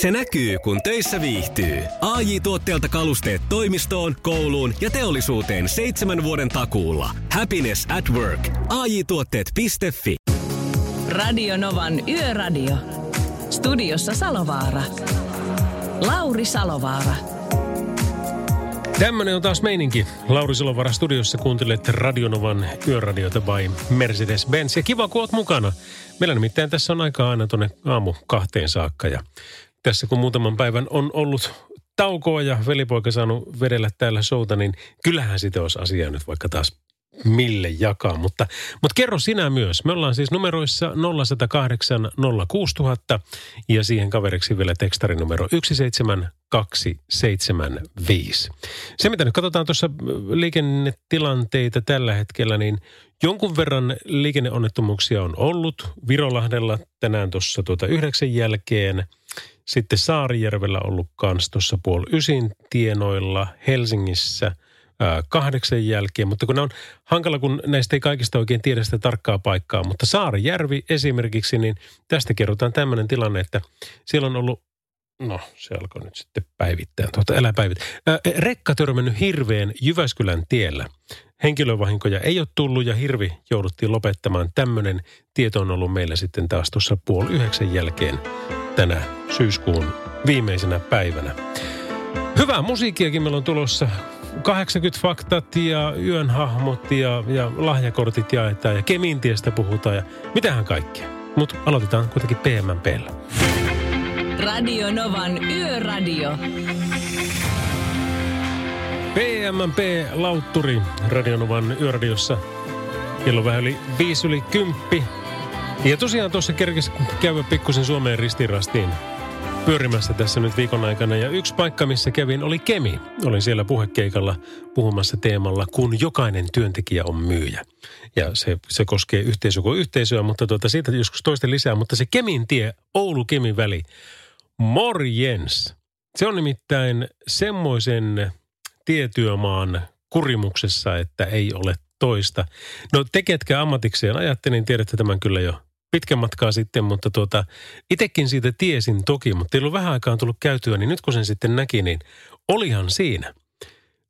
Se näkyy, kun töissä viihtyy. ai tuotteelta kalusteet toimistoon, kouluun ja teollisuuteen seitsemän vuoden takuulla. Happiness at work. ai tuotteetfi Radio Novan Yöradio. Studiossa Salovaara. Lauri Salovaara. Tämmönen on taas meininki. Lauri Salovaara studiossa kuuntelet Radionovan yöradiota by Mercedes-Benz. Ja kiva, kun oot mukana. Meillä nimittäin tässä on aikaa aina tuonne aamu kahteen saakka. Ja tässä kun muutaman päivän on ollut taukoa ja velipoika saanut vedellä täällä showta, niin kyllähän sitä olisi asiaa nyt vaikka taas mille jakaa. Mutta, mutta kerro sinä myös. Me ollaan siis numeroissa 0108 06000 ja siihen kaveriksi vielä tekstarinumero 17275. Se mitä nyt katsotaan tuossa liikennetilanteita tällä hetkellä, niin jonkun verran liikenneonnettomuuksia on ollut. Virolahdella tänään tuossa tuota yhdeksän jälkeen. Sitten Saarijärvellä ollut kans tuossa puoli ysin tienoilla. Helsingissä – kahdeksan jälkeen, mutta kun on hankala, kun näistä ei kaikista oikein tiedä sitä tarkkaa paikkaa. Mutta Saarijärvi esimerkiksi, niin tästä kerrotaan tämmöinen tilanne, että siellä on ollut No, se alkoi nyt sitten päivittää. Tuota, älä päivitä. rekka törmännyt hirveän Jyväskylän tiellä. Henkilövahinkoja ei ole tullut ja hirvi jouduttiin lopettamaan. Tämmöinen tieto on ollut meillä sitten taas tuossa puoli yhdeksän jälkeen tänä syyskuun viimeisenä päivänä. Hyvää musiikkiakin meillä on tulossa. 80 faktat ja yön hahmot ja, ja lahjakortit jaetaan ja Kemintiestä puhutaan ja mitähän kaikkea. Mutta aloitetaan kuitenkin PMMPllä. Radio Novan Yöradio. PMMP Lautturi Radionovan Yöradiossa. Kello vähän yli viisi yli kymppi. Ja tosiaan tuossa kerkesi käydä pikkusen Suomeen ristirastiin pyörimässä tässä nyt viikon aikana. Ja yksi paikka, missä kävin, oli Kemi. Olin siellä puhekeikalla puhumassa teemalla, kun jokainen työntekijä on myyjä. Ja se, se koskee yhteisö kuin yhteisöä, mutta tuota, siitä joskus toisten lisää. Mutta se Kemin tie, Oulu-Kemin väli, morjens. Se on nimittäin semmoisen tietyömaan kurimuksessa, että ei ole toista. No te, ketkä ammatikseen ajatte, niin tiedätte tämän kyllä jo pitkän matkaa sitten, mutta tuota, itekin siitä tiesin toki, mutta ei ollut vähän aikaa tullut käytyä, niin nyt kun sen sitten näki, niin olihan siinä.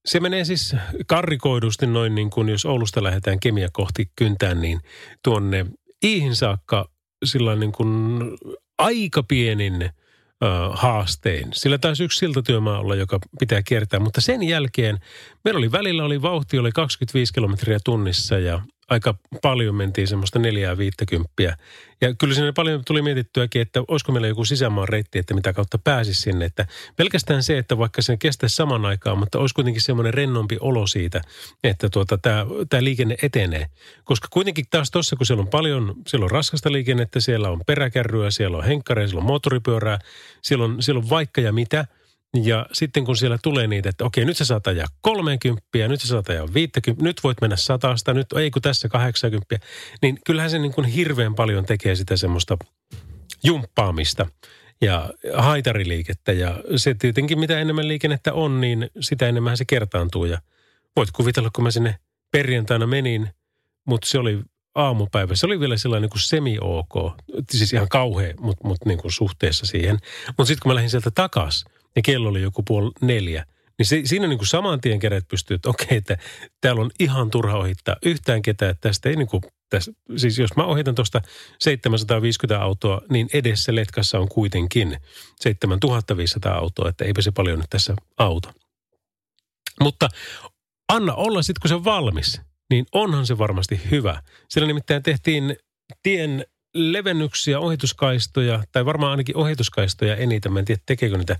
Se menee siis karrikoidusti noin niin kuin jos Oulusta lähdetään kemia kohti kyntään, niin tuonne Iihin saakka sillä niin kuin aika pienin haastein. Sillä taisi yksi siltatyömaa olla, joka pitää kiertää, mutta sen jälkeen meillä oli välillä oli vauhti oli 25 kilometriä tunnissa ja aika paljon mentiin semmoista neljää viittäkymppiä. Ja kyllä sinne paljon tuli mietittyäkin, että olisiko meillä joku sisämaan reitti, että mitä kautta pääsisi sinne. Että pelkästään se, että vaikka se kestäisi saman aikaan, mutta olisi kuitenkin semmoinen rennompi olo siitä, että tuota, tämä, tämä liikenne etenee. Koska kuitenkin taas tuossa, kun siellä on paljon, siellä on raskasta liikennettä, siellä on peräkärryä, siellä on henkkareja, siellä on moottoripyörää, siellä on, siellä on vaikka ja mitä – ja sitten kun siellä tulee niitä, että okei, nyt se saat ajaa 30, nyt se saat ajaa 50, nyt voit mennä satasta, nyt ei kun tässä 80, niin kyllähän se niin kuin hirveän paljon tekee sitä semmoista jumppaamista ja haitariliikettä. Ja se tietenkin, mitä enemmän liikennettä on, niin sitä enemmän se kertaantuu. Ja voit kuvitella, kun mä sinne perjantaina menin, mutta se oli aamupäivä. Se oli vielä sellainen kuin semi-ok, siis ihan kauhea, mutta, mutta niin kuin suhteessa siihen. Mutta sitten kun mä lähdin sieltä takaisin, ja kello oli joku puoli neljä. Niin se, siinä niin kuin saman tien kädet pystyy, että okei, että täällä on ihan turha ohittaa yhtään ketään. Että tästä ei niin kuin, tästä, siis jos mä ohitan tuosta 750 autoa, niin edessä letkassa on kuitenkin 7500 autoa, että eipä se paljon nyt tässä auto. Mutta anna olla sitten, kun se on valmis, niin onhan se varmasti hyvä. Siellä nimittäin tehtiin tien levennyksiä, ohituskaistoja, tai varmaan ainakin ohituskaistoja eniten. Mä en tiedä, tekeekö niitä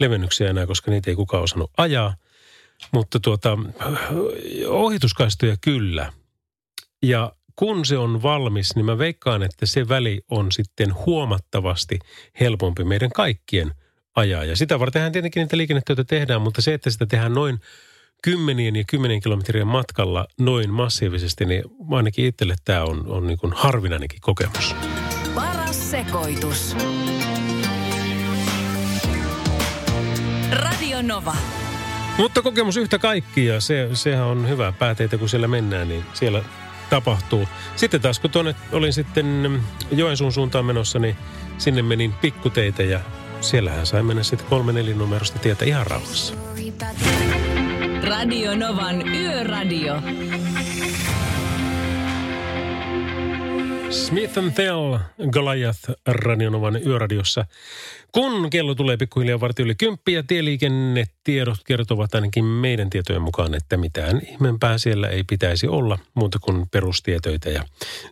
levennyksiä enää, koska niitä ei kukaan osannut ajaa. Mutta tuota, ohituskaistoja kyllä. Ja kun se on valmis, niin mä veikkaan, että se väli on sitten huomattavasti helpompi meidän kaikkien ajaa. Ja sitä vartenhan tietenkin niitä liikennetöitä tehdään, mutta se, että sitä tehdään noin kymmenien ja kymmenien kilometrien matkalla noin massiivisesti, niin ainakin itselle tämä on, on niin kuin harvinainenkin kokemus. Paras sekoitus. Radio Nova. Mutta kokemus yhtä kaikkia, se, sehän on hyvä pääteitä, kun siellä mennään, niin siellä tapahtuu. Sitten taas kun tuonne olin sitten Joensuun suuntaan menossa, niin sinne menin pikkuteitä ja siellähän sai mennä sitten kolme nelinumerosta tietä ihan rauhassa. Radio Novan Yöradio. Smith and Tell, Goliath, Radionovan yöradiossa. Kun kello tulee pikkuhiljaa varti yli kymppi ja tieliikennetiedot kertovat ainakin meidän tietojen mukaan, että mitään ihmeempää siellä ei pitäisi olla muuta kuin perustietoita ja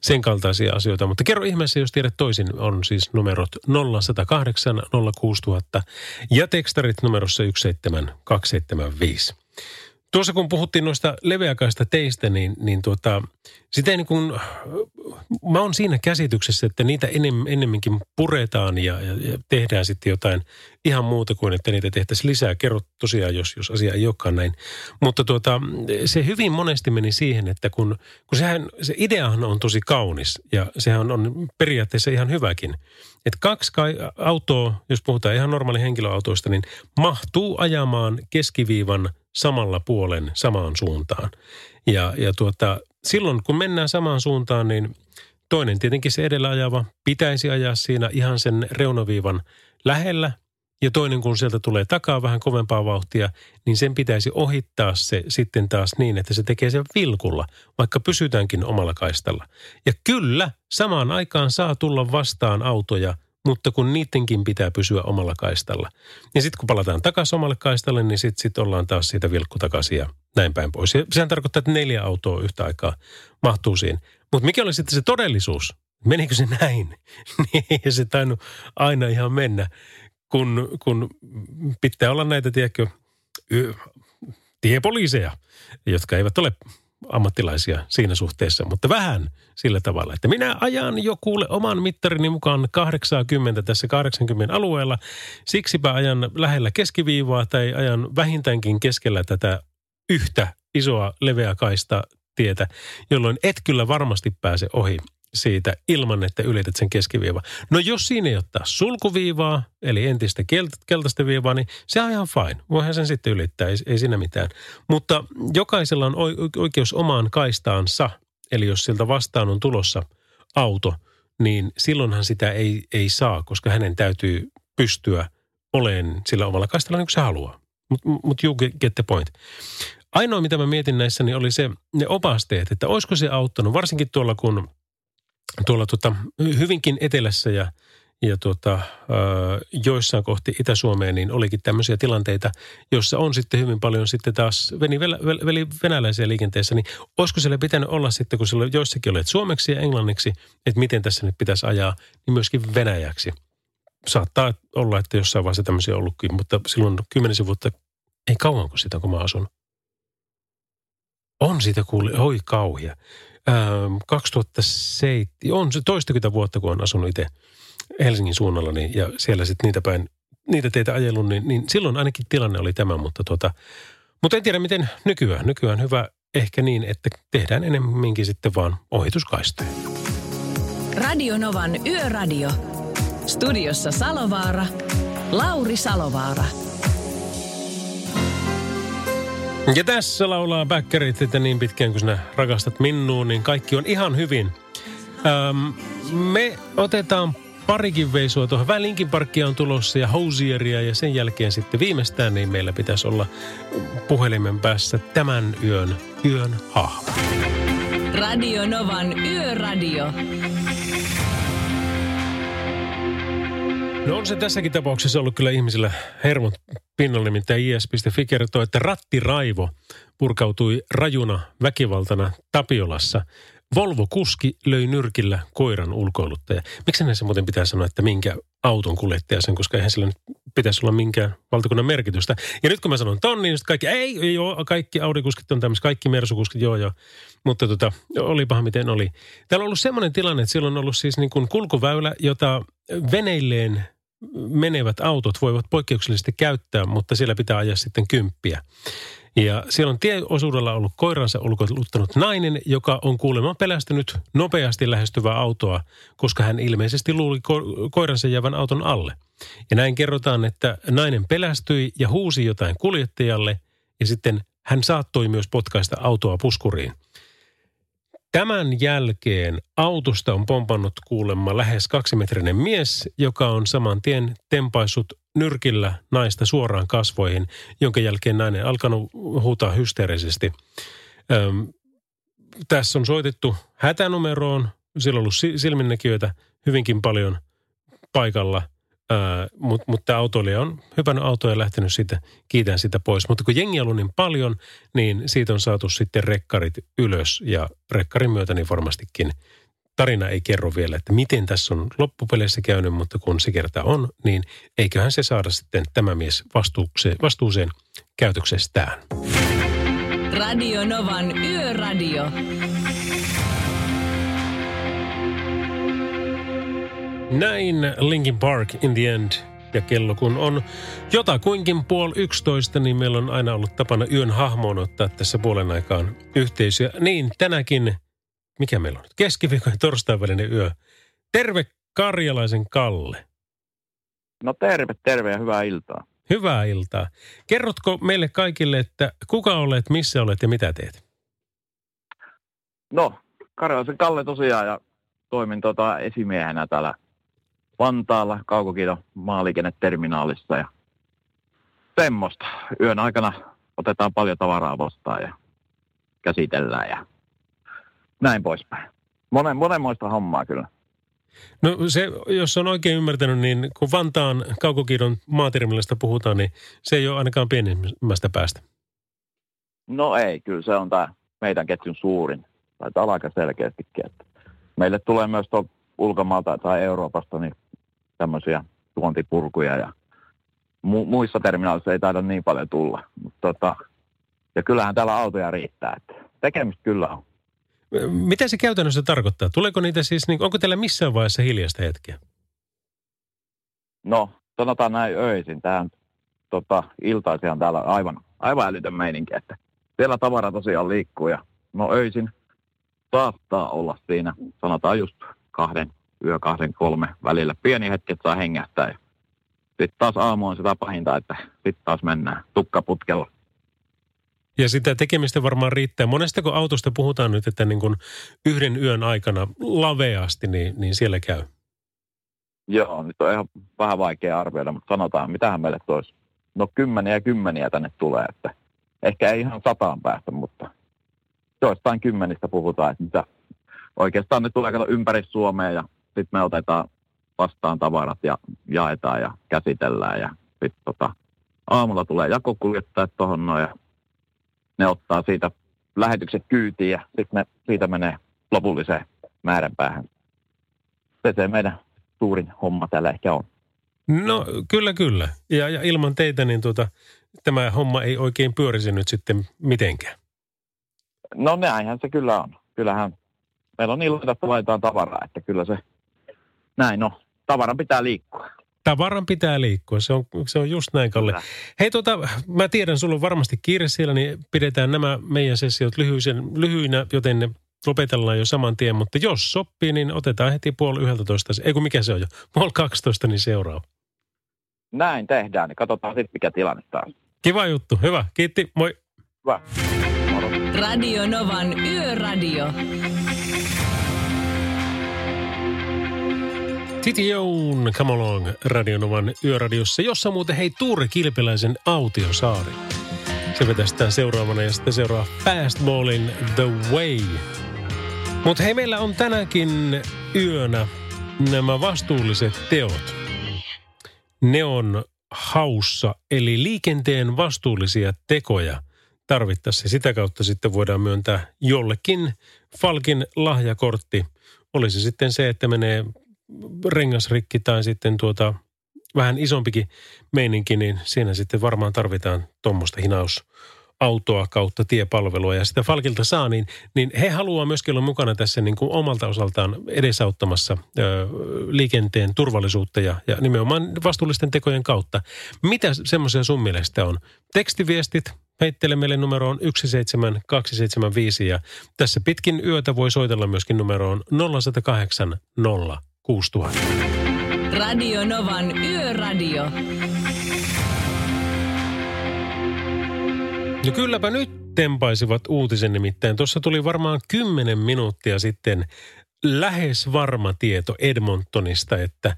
sen kaltaisia asioita. Mutta kerro ihmeessä, jos tiedät toisin, on siis numerot 0108 06000 ja tekstarit numerossa 17275. Tuossa kun puhuttiin noista leveäkaista teistä, niin, niin tuota, sitä ei niin kuin, mä oon siinä käsityksessä, että niitä enem, ennemminkin puretaan ja, ja, ja tehdään sitten jotain ihan muuta kuin, että niitä tehtäisiin lisää. Kerro tosiaan, jos, jos asia ei olekaan näin. Mutta tuota, se hyvin monesti meni siihen, että kun, kun sehän, se ideahan on tosi kaunis ja sehän on periaatteessa ihan hyväkin. Että kaksi autoa, jos puhutaan ihan normaali henkilöautoista, niin mahtuu ajamaan keskiviivan samalla puolen samaan suuntaan. Ja, ja tuota, silloin kun mennään samaan suuntaan, niin toinen tietenkin se edellä ajava pitäisi ajaa siinä ihan sen reunaviivan lähellä. Ja toinen kun sieltä tulee takaa vähän kovempaa vauhtia, niin sen pitäisi ohittaa se sitten taas niin, että se tekee sen vilkulla, vaikka pysytäänkin omalla kaistalla. Ja kyllä, samaan aikaan saa tulla vastaan autoja – mutta kun niidenkin pitää pysyä omalla kaistalla. Ja sitten kun palataan takaisin omalle kaistalle, niin sitten sit ollaan taas siitä vilkku takaisin ja näin päin pois. Ja sehän tarkoittaa, että neljä autoa yhtä aikaa mahtuu siinä. Mutta mikä oli sitten se todellisuus? Menikö se näin? niin ei se tainnut aina ihan mennä, kun, kun pitää olla näitä, tiedätkö, tiepoliiseja, jotka eivät ole ammattilaisia siinä suhteessa, mutta vähän sillä tavalla, että minä ajan jo kuule oman mittarini mukaan 80 tässä 80 alueella. Siksipä ajan lähellä keskiviivaa tai ajan vähintäänkin keskellä tätä yhtä isoa leveä kaista tietä, jolloin et kyllä varmasti pääse ohi siitä ilman, että ylität sen keskiviiva. No jos siinä ei ottaa sulkuviivaa, eli entistä keltaista viivaa, niin se on ihan fine. Voihan sen sitten ylittää, ei, ei siinä mitään. Mutta jokaisella on oikeus omaan kaistaansa, eli jos siltä vastaan on tulossa auto, niin silloinhan sitä ei, ei saa, koska hänen täytyy pystyä oleen sillä omalla kaistalla niin kuin se haluaa. Mutta mut you get the point. Ainoa, mitä mä mietin näissä, niin oli se, ne opasteet, että olisiko se auttanut, varsinkin tuolla kun tuolla tota, hyvinkin etelässä ja, ja tuota, joissain kohti Itä-Suomeen, niin olikin tämmöisiä tilanteita, joissa on sitten hyvin paljon sitten taas veni, veli venäläisiä liikenteessä, niin olisiko siellä pitänyt olla sitten, kun siellä joissakin olet suomeksi ja englanniksi, että miten tässä nyt pitäisi ajaa, niin myöskin venäjäksi. Saattaa olla, että jossain vaiheessa tämmöisiä on ollutkin, mutta silloin kymmenisen vuotta, ei kauan sitä, kun mä asun. On siitä kuule, oi kauhia. 2007, on se toistakymmentä vuotta, kun on asunut itse Helsingin suunnalla, niin, ja siellä sitten niitä päin, niitä teitä ajellut, niin, niin silloin ainakin tilanne oli tämä, mutta, tota, mutta en tiedä miten nykyään. Nykyään hyvä ehkä niin, että tehdään enemminkin sitten vaan ohituskaistoja. Radio Novan Yöradio. Studiossa Salovaara. Lauri Salovaara. Ja tässä laulaa bäkkärit, että niin pitkään kun sinä rakastat minuun, niin kaikki on ihan hyvin. Öm, me otetaan parikin veisua tuohon. Välinkin parkkia on tulossa ja housieria ja sen jälkeen sitten viimeistään niin meillä pitäisi olla puhelimen päässä tämän yön yön hahmo. Radio Novan Yöradio. No on se tässäkin tapauksessa ollut kyllä ihmisillä hermot pinnalla, nimittäin is.fi kertoo, että rattiraivo purkautui rajuna väkivaltana Tapiolassa. Volvo-kuski löi nyrkillä koiran ulkoiluttaja. Miksi näissä muuten pitää sanoa, että minkä auton kuljettaja sen, koska eihän sillä nyt pitäisi olla minkään valtakunnan merkitystä. Ja nyt kun mä sanon ton, niin kaikki, ei, joo, kaikki Audi-kuskit on tämmöisiä, kaikki Mersukuskit, joo joo. Mutta tota, olipahan miten oli. Täällä on ollut semmoinen tilanne, että silloin on ollut siis niin kuin kulkuväylä, jota veneilleen menevät autot voivat poikkeuksellisesti käyttää, mutta siellä pitää ajaa sitten kymppiä. Ja siellä on tieosuudella ollut koiransa ulkoiluttanut nainen, joka on kuulemma pelästynyt nopeasti lähestyvää autoa, koska hän ilmeisesti luuli ko- koiransa jäävän auton alle. Ja näin kerrotaan, että nainen pelästyi ja huusi jotain kuljettajalle ja sitten hän saattoi myös potkaista autoa puskuriin. Tämän jälkeen autosta on pompannut kuulemma lähes kaksimetrinen mies, joka on saman tien tempaissut nyrkillä naista suoraan kasvoihin, jonka jälkeen nainen alkanut huutaa hysteerisesti. Öm, tässä on soitettu hätänumeroon, siellä on ollut silminnäkijöitä hyvinkin paljon paikalla – mutta mut tämä autoilija on hypännyt autoa ja lähtenyt siitä, kiitän sitä pois. Mutta kun jengi on niin paljon, niin siitä on saatu sitten rekkarit ylös ja rekkarin myötä niin varmastikin tarina ei kerro vielä, että miten tässä on loppupeleissä käynyt, mutta kun se kerta on, niin eiköhän se saada sitten tämä mies vastuuseen, vastuuseen käytöksestään. Radio Novan Yöradio. Näin Linkin Park in the end. Ja kello kun on jotakuinkin puoli yksitoista, niin meillä on aina ollut tapana yön hahmoon ottaa tässä puolen aikaan yhteisöä. Niin tänäkin, mikä meillä on nyt, keskiviikon ja torstain välinen yö. Terve Karjalaisen Kalle. No terve, terve ja hyvää iltaa. Hyvää iltaa. Kerrotko meille kaikille, että kuka olet, missä olet ja mitä teet? No, Karjalaisen Kalle tosiaan ja toimin tota esimiehenä täällä Vantaalla kaukokiito maaliikenneterminaalissa ja semmoista. Yön aikana otetaan paljon tavaraa vastaan ja käsitellään ja näin poispäin. Monen, monenmoista hommaa kyllä. No se, jos on oikein ymmärtänyt, niin kun Vantaan kaukokiidon maaterminaalista puhutaan, niin se ei ole ainakaan pienimmästä päästä. No ei, kyllä se on tämä meidän ketjun suurin. Tai aika selkeästikin. Että meille tulee myös tuolta ulkomaalta tai Euroopasta niin tämmöisiä tuontipurkuja ja mu- muissa terminaaleissa ei taida niin paljon tulla. Mutta tota, ja kyllähän täällä autoja riittää, että tekemistä kyllä on. Mitä se käytännössä tarkoittaa? Tuleeko niitä siis, niin onko teillä missään vaiheessa hiljaista hetkeä? No, sanotaan näin öisin. Tähän tota, iltaisia on täällä aivan, aivan älytön meininki, että siellä tavara tosiaan liikkuu ja no öisin saattaa olla siinä, sanotaan just kahden yö kahden kolme välillä. Pieni hetki, että saa hengähtää. Sitten taas aamu on sitä pahinta, että sitten taas mennään tukkaputkella. Ja sitä tekemistä varmaan riittää. Monestako autosta puhutaan nyt, että niin kuin yhden yön aikana laveasti, niin, niin siellä käy? Joo, nyt on ihan vähän vaikea arvioida, mutta sanotaan, mitähän meille toisi. No kymmeniä ja kymmeniä tänne tulee, että ehkä ei ihan sataan päästä, mutta joistain kymmenistä puhutaan, että mitä oikeastaan ne tulee ympäri Suomea ja sitten me otetaan vastaan tavarat ja jaetaan ja käsitellään ja sitten tota, aamulla tulee jakokuljettajat tuohon noin ja ne ottaa siitä lähetykset kyytiin ja sitten ne siitä menee lopulliseen määränpäähän. Se se meidän suurin homma täällä ehkä on. No kyllä, kyllä. Ja, ja ilman teitä niin tuota, tämä homma ei oikein pyörisi nyt sitten mitenkään. No näinhän se kyllä on. Kyllähän meillä on iloita, että laitetaan tavaraa, että kyllä se näin no, tavaran pitää liikkua. Tavaran pitää liikkua, se on, se on just näin, Kalle. Kyllä. Hei tota, mä tiedän, sulla on varmasti kiire siellä, niin pidetään nämä meidän sessiot lyhyisen, lyhyinä, joten ne lopetellaan jo saman tien. Mutta jos sopii, niin otetaan heti puoli yhdeltä ei kun mikä se on jo, puoli kaksitoista, niin seuraa. Näin tehdään, niin katsotaan sitten mikä tilanne taas. Kiva juttu, hyvä, kiitti, moi. Hyvä. Moro. Radio Novan Yöradio. Titi Joun, Come Along, Radionovan yöradiossa, jossa muuten hei Tuure Kilpeläisen Autiosaari. Se vetästään seuraavana ja sitten seuraa Fastballin The Way. Mutta hei, meillä on tänäkin yönä nämä vastuulliset teot. Ne on haussa, eli liikenteen vastuullisia tekoja tarvittaessa. Sitä kautta sitten voidaan myöntää jollekin Falkin lahjakortti. Olisi sitten se, että menee rengasrikki tai sitten tuota vähän isompikin meininki, niin siinä sitten varmaan tarvitaan tuommoista hinausautoa kautta tiepalvelua ja sitä Falkilta saa, niin, niin he haluaa myöskin olla mukana tässä niin kuin omalta osaltaan edesauttamassa ö, liikenteen turvallisuutta ja, ja nimenomaan vastuullisten tekojen kautta. Mitä semmoisia sun mielestä on? Tekstiviestit heittele meille numeroon 17275 ja tässä pitkin yötä voi soitella myöskin numeroon 0108 0 6000. Radio Novan Yöradio. No kylläpä nyt tempaisivat uutisen nimittäin. Tuossa tuli varmaan kymmenen minuuttia sitten lähes varma tieto Edmontonista, että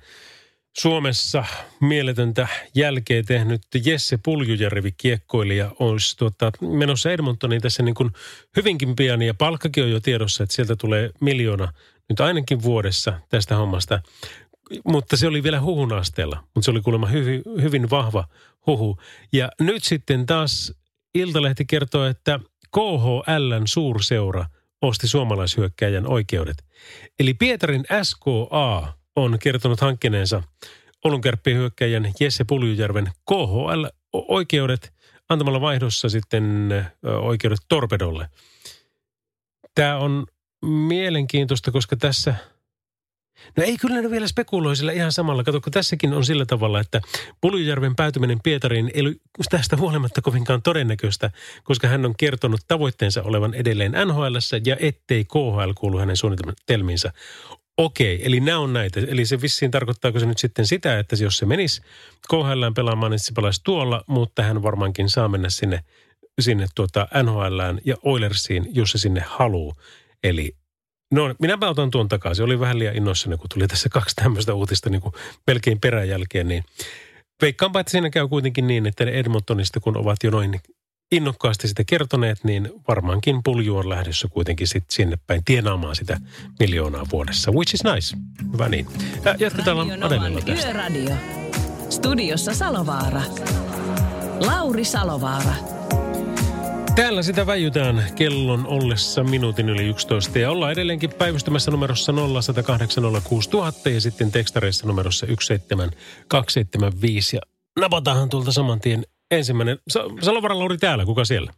Suomessa mieletöntä jälkeä tehnyt Jesse Puljujärvi kiekkoilija olisi tuota, menossa Edmontoniin tässä niin kuin hyvinkin pian ja palkkakin on jo tiedossa, että sieltä tulee miljoona nyt ainakin vuodessa tästä hommasta. Mutta se oli vielä huhun asteella, mutta se oli kuulemma hyvin, hyvin vahva huhu. Ja nyt sitten taas Iltalehti kertoo, että KHLn suurseura osti suomalaishyökkäjän oikeudet. Eli Pietarin SKA on kertonut hankkineensa Olunkärppien hyökkäjän Jesse Puljujärven KHL-oikeudet antamalla vaihdossa sitten oikeudet Torpedolle. Tämä on mielenkiintoista, koska tässä – No ei kyllä ne vielä spekuloi sillä ihan samalla. Kato, kun tässäkin on sillä tavalla, että Puljujärven päätyminen Pietariin ei ole tästä huolimatta kovinkaan todennäköistä, koska hän on kertonut tavoitteensa olevan edelleen NHL ja ettei KHL kuulu hänen suunnitelmiinsa. Okei, eli nämä on näitä. Eli se vissiin tarkoittaako se nyt sitten sitä, että jos se menisi KHL pelaamaan, niin se pelaisi tuolla, mutta hän varmaankin saa mennä sinne, sinne tuota NHLään ja Oilersiin, jos se sinne haluaa. Eli No, minä otan tuon takaisin. Oli vähän liian innoissani, kun tuli tässä kaksi tämmöistä uutista niin kuin melkein peräjälkeen. Niin veikkaanpa, että siinä käy kuitenkin niin, että Edmontonista, kun ovat jo noin innokkaasti sitä kertoneet, niin varmaankin pulju on lähdössä kuitenkin sit sinne päin tienaamaan sitä miljoonaa vuodessa. Which is nice. Hyvä niin. Ja jatketaan Adelilla tästä. Yöradio. Studiossa Salovaara. Lauri Salovaara. Täällä sitä väijytään kellon ollessa minuutin yli 11 ja ollaan edelleenkin päivystämässä numerossa 0806000 ja sitten tekstareissa numerossa 17275 ja napatahan tuolta saman tien ensimmäinen. Salovara Lauri täällä, kuka siellä?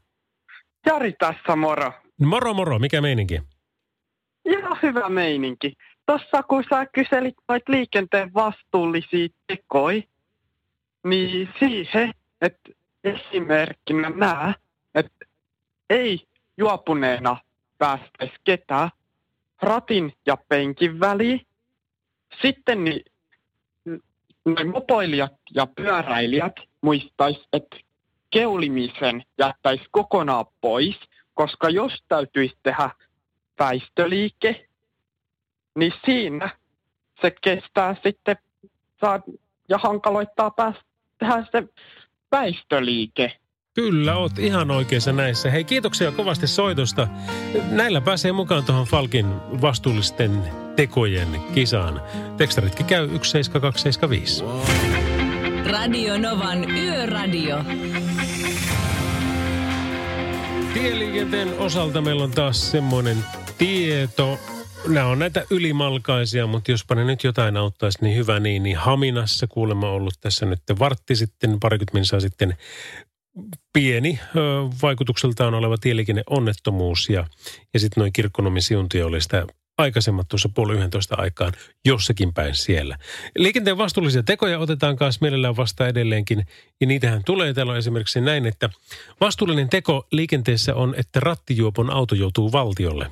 Jari tässä, moro. Moro moro, mikä meininki? Ihan hyvä meininki. Tuossa kun sä kyselit noita liikenteen vastuullisia tekoja, niin siihen, että esimerkkinä mä, että ei juopuneena päästäisi ketään ratin ja penkin väliin. Sitten niin, noin mopoilijat ja pyöräilijät muistais, että keulimisen jättäisi kokonaan pois, koska jos täytyisi tehdä väistöliike, niin siinä se kestää sitten saa, ja hankaloittaa päästä tehdä se väistöliike. Kyllä, oot ihan oikeassa näissä. Hei, kiitoksia kovasti soitosta. Näillä pääsee mukaan tuohon Falkin vastuullisten tekojen kisaan. Tekstaritkin käy 17275. Radio Novan Yöradio. Tieliikenteen osalta meillä on taas semmoinen tieto. Nämä on näitä ylimalkaisia, mutta jospa ne nyt jotain auttaisi, niin hyvä niin. Niin Haminassa kuulemma ollut tässä nyt vartti sitten, parikymmentä minsaa sitten pieni vaikutukseltaan oleva tieliikenneonnettomuus ja, ja sitten noin kirkkonomin siuntia oli sitä aikaisemmat tuossa puoli yhdentoista aikaan jossakin päin siellä. Liikenteen vastuullisia tekoja otetaan kanssa mielellään vasta edelleenkin, ja niitähän tulee. Täällä on esimerkiksi näin, että vastuullinen teko liikenteessä on, että rattijuopon auto joutuu valtiolle.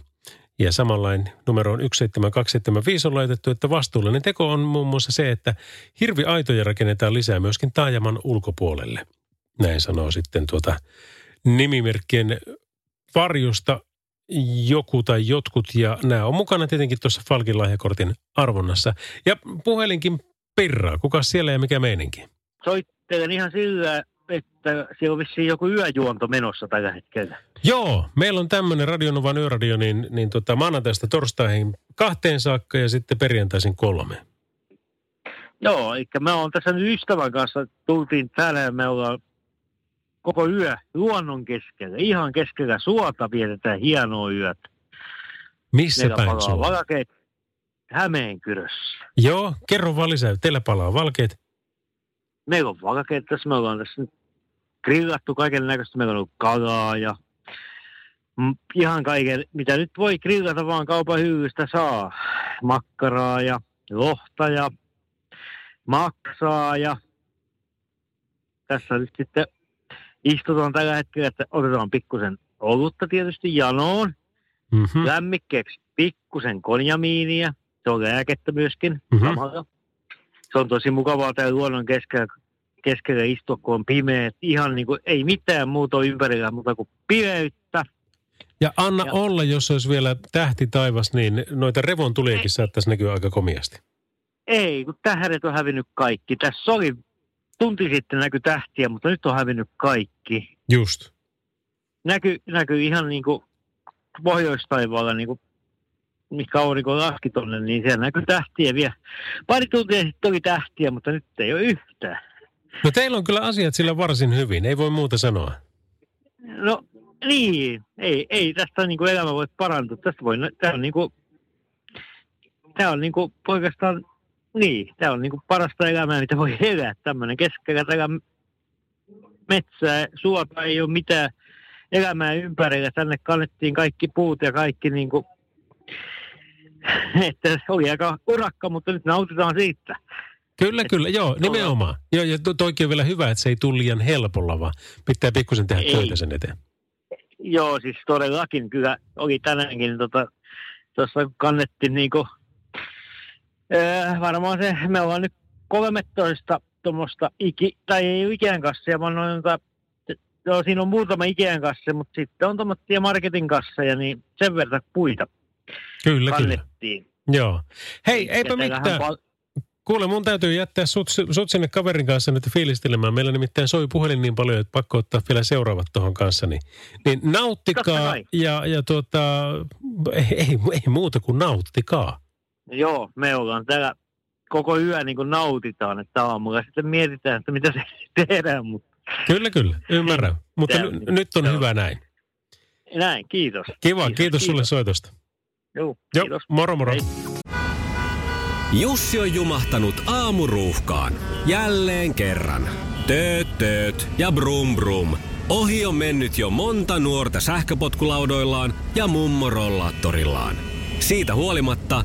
Ja samanlain numero on 17275 on laitettu, että vastuullinen teko on muun muassa se, että hirviaitoja rakennetaan lisää myöskin taajaman ulkopuolelle. Näin sanoo sitten tuota nimimerkkien varjosta joku tai jotkut. Ja nämä on mukana tietenkin tuossa Falkin lahjakortin arvonnassa. Ja puhelinkin pirraa. Kuka siellä ja mikä meininki? Soittelen ihan sillä, että siellä on vissiin joku yöjuonto menossa tällä hetkellä. Joo, meillä on tämmöinen Radionovan yöradio, niin, niin tota, maanantaista torstaihin kahteen saakka ja sitten perjantaisin kolme. Joo, eli me on tässä nyt ystävän kanssa, tultiin täällä ja me ollaan koko yö luonnon keskellä. Ihan keskellä suota vietetään hienoa yöt. Missä Meillä päin palaa valkeet Hämeenkyrössä. Joo, kerro vaan lisää. Teillä palaa valkeet. Meillä on valkeet tässä. Me ollaan tässä nyt grillattu kaiken näköistä. Meillä on ollut kalaa ja ihan kaiken, mitä nyt voi grillata vaan kaupan hyystä saa. Makkaraa ja lohta ja maksaa ja tässä nyt sitten istutaan tällä hetkellä, että otetaan pikkusen olutta tietysti janoon. Mm-hmm. Lämmikkeeksi pikkusen konjamiinia. Se on lääkettä myöskin mm-hmm. samalla. Se on tosi mukavaa täällä luonnon keskellä keskellä istua, kun on pimeä. Ihan niin kuin, ei mitään muuta ympärillä muuta kuin pimeyttä. Ja anna Ja- olla, jos olisi vielä tähti taivas, niin noita revontuliakin saattaisi näkyä aika komiasti. Ei, kun tähdet on hävinnyt kaikki. Tässä oli tunti sitten näky tähtiä, mutta nyt on hävinnyt kaikki. Just. Näky, näkyy ihan niin kuin pohjoistaivaalla, niin kuin mikä aurinko laski tonne, niin siellä näkyy tähtiä vielä. Pari tuntia sitten oli tähtiä, mutta nyt ei ole yhtään. No teillä on kyllä asiat sillä varsin hyvin, ei voi muuta sanoa. No niin, ei, ei tästä niin kuin elämä voi parantua. Tästä voi, tämä on niin kuin, tämä on niin kuin oikeastaan, niin, tämä on niin kuin parasta elämää, mitä voi elää. Tämmöinen keskellä tällä metsää, suota ei ole mitään elämää ympärillä. Tänne kannettiin kaikki puut ja kaikki niin kuin, että oli aika urakka, mutta nyt nautitaan siitä. Kyllä, kyllä, joo, nimenomaan. Joo, ja to, toikin on vielä hyvä, että se ei tule liian helpolla, vaan pitää pikkusen tehdä Ei. töitä sen eteen. Joo, siis todellakin kyllä oli tänäänkin tota, tuossa kannettiin niinku, äh, varmaan se, me ollaan nyt 13 tuommoista iki, tai ei ole Ikean kasseja, vaan noin, tota, joo, siinä on muutama Ikean kasse, mutta sitten on tuommoisia marketin kasseja, niin sen verran puita Kyllä, kyllä. kannettiin. Joo. Hei, Ja eipä mitään. pal- Kuule, mun täytyy jättää sut, sut sinne kaverin kanssa nyt fiilistelemään. Meillä nimittäin soi puhelin niin paljon, että pakko ottaa vielä seuraavat tuohon kanssa. Niin, niin nauttikaa ja, ja tuota, ei, ei, ei muuta kuin nauttikaa. Joo, me ollaan täällä koko yö niin kuin nautitaan, että aamulla sitten mietitään, että mitä se tehdään, mutta Kyllä, kyllä, ymmärrän. Mutta n- niin- nyt on on- hyvä näin. näin, kiitos. Kiva, kiitos, kiitos sulle kiitos. soitosta. Joo, Joo, kiitos. moro moro. Hei. Jussi on jumahtanut aamuruuhkaan. Jälleen kerran. Tööt, tööt ja brum brum. Ohi on mennyt jo monta nuorta sähköpotkulaudoillaan ja mummorollaattorillaan. Siitä huolimatta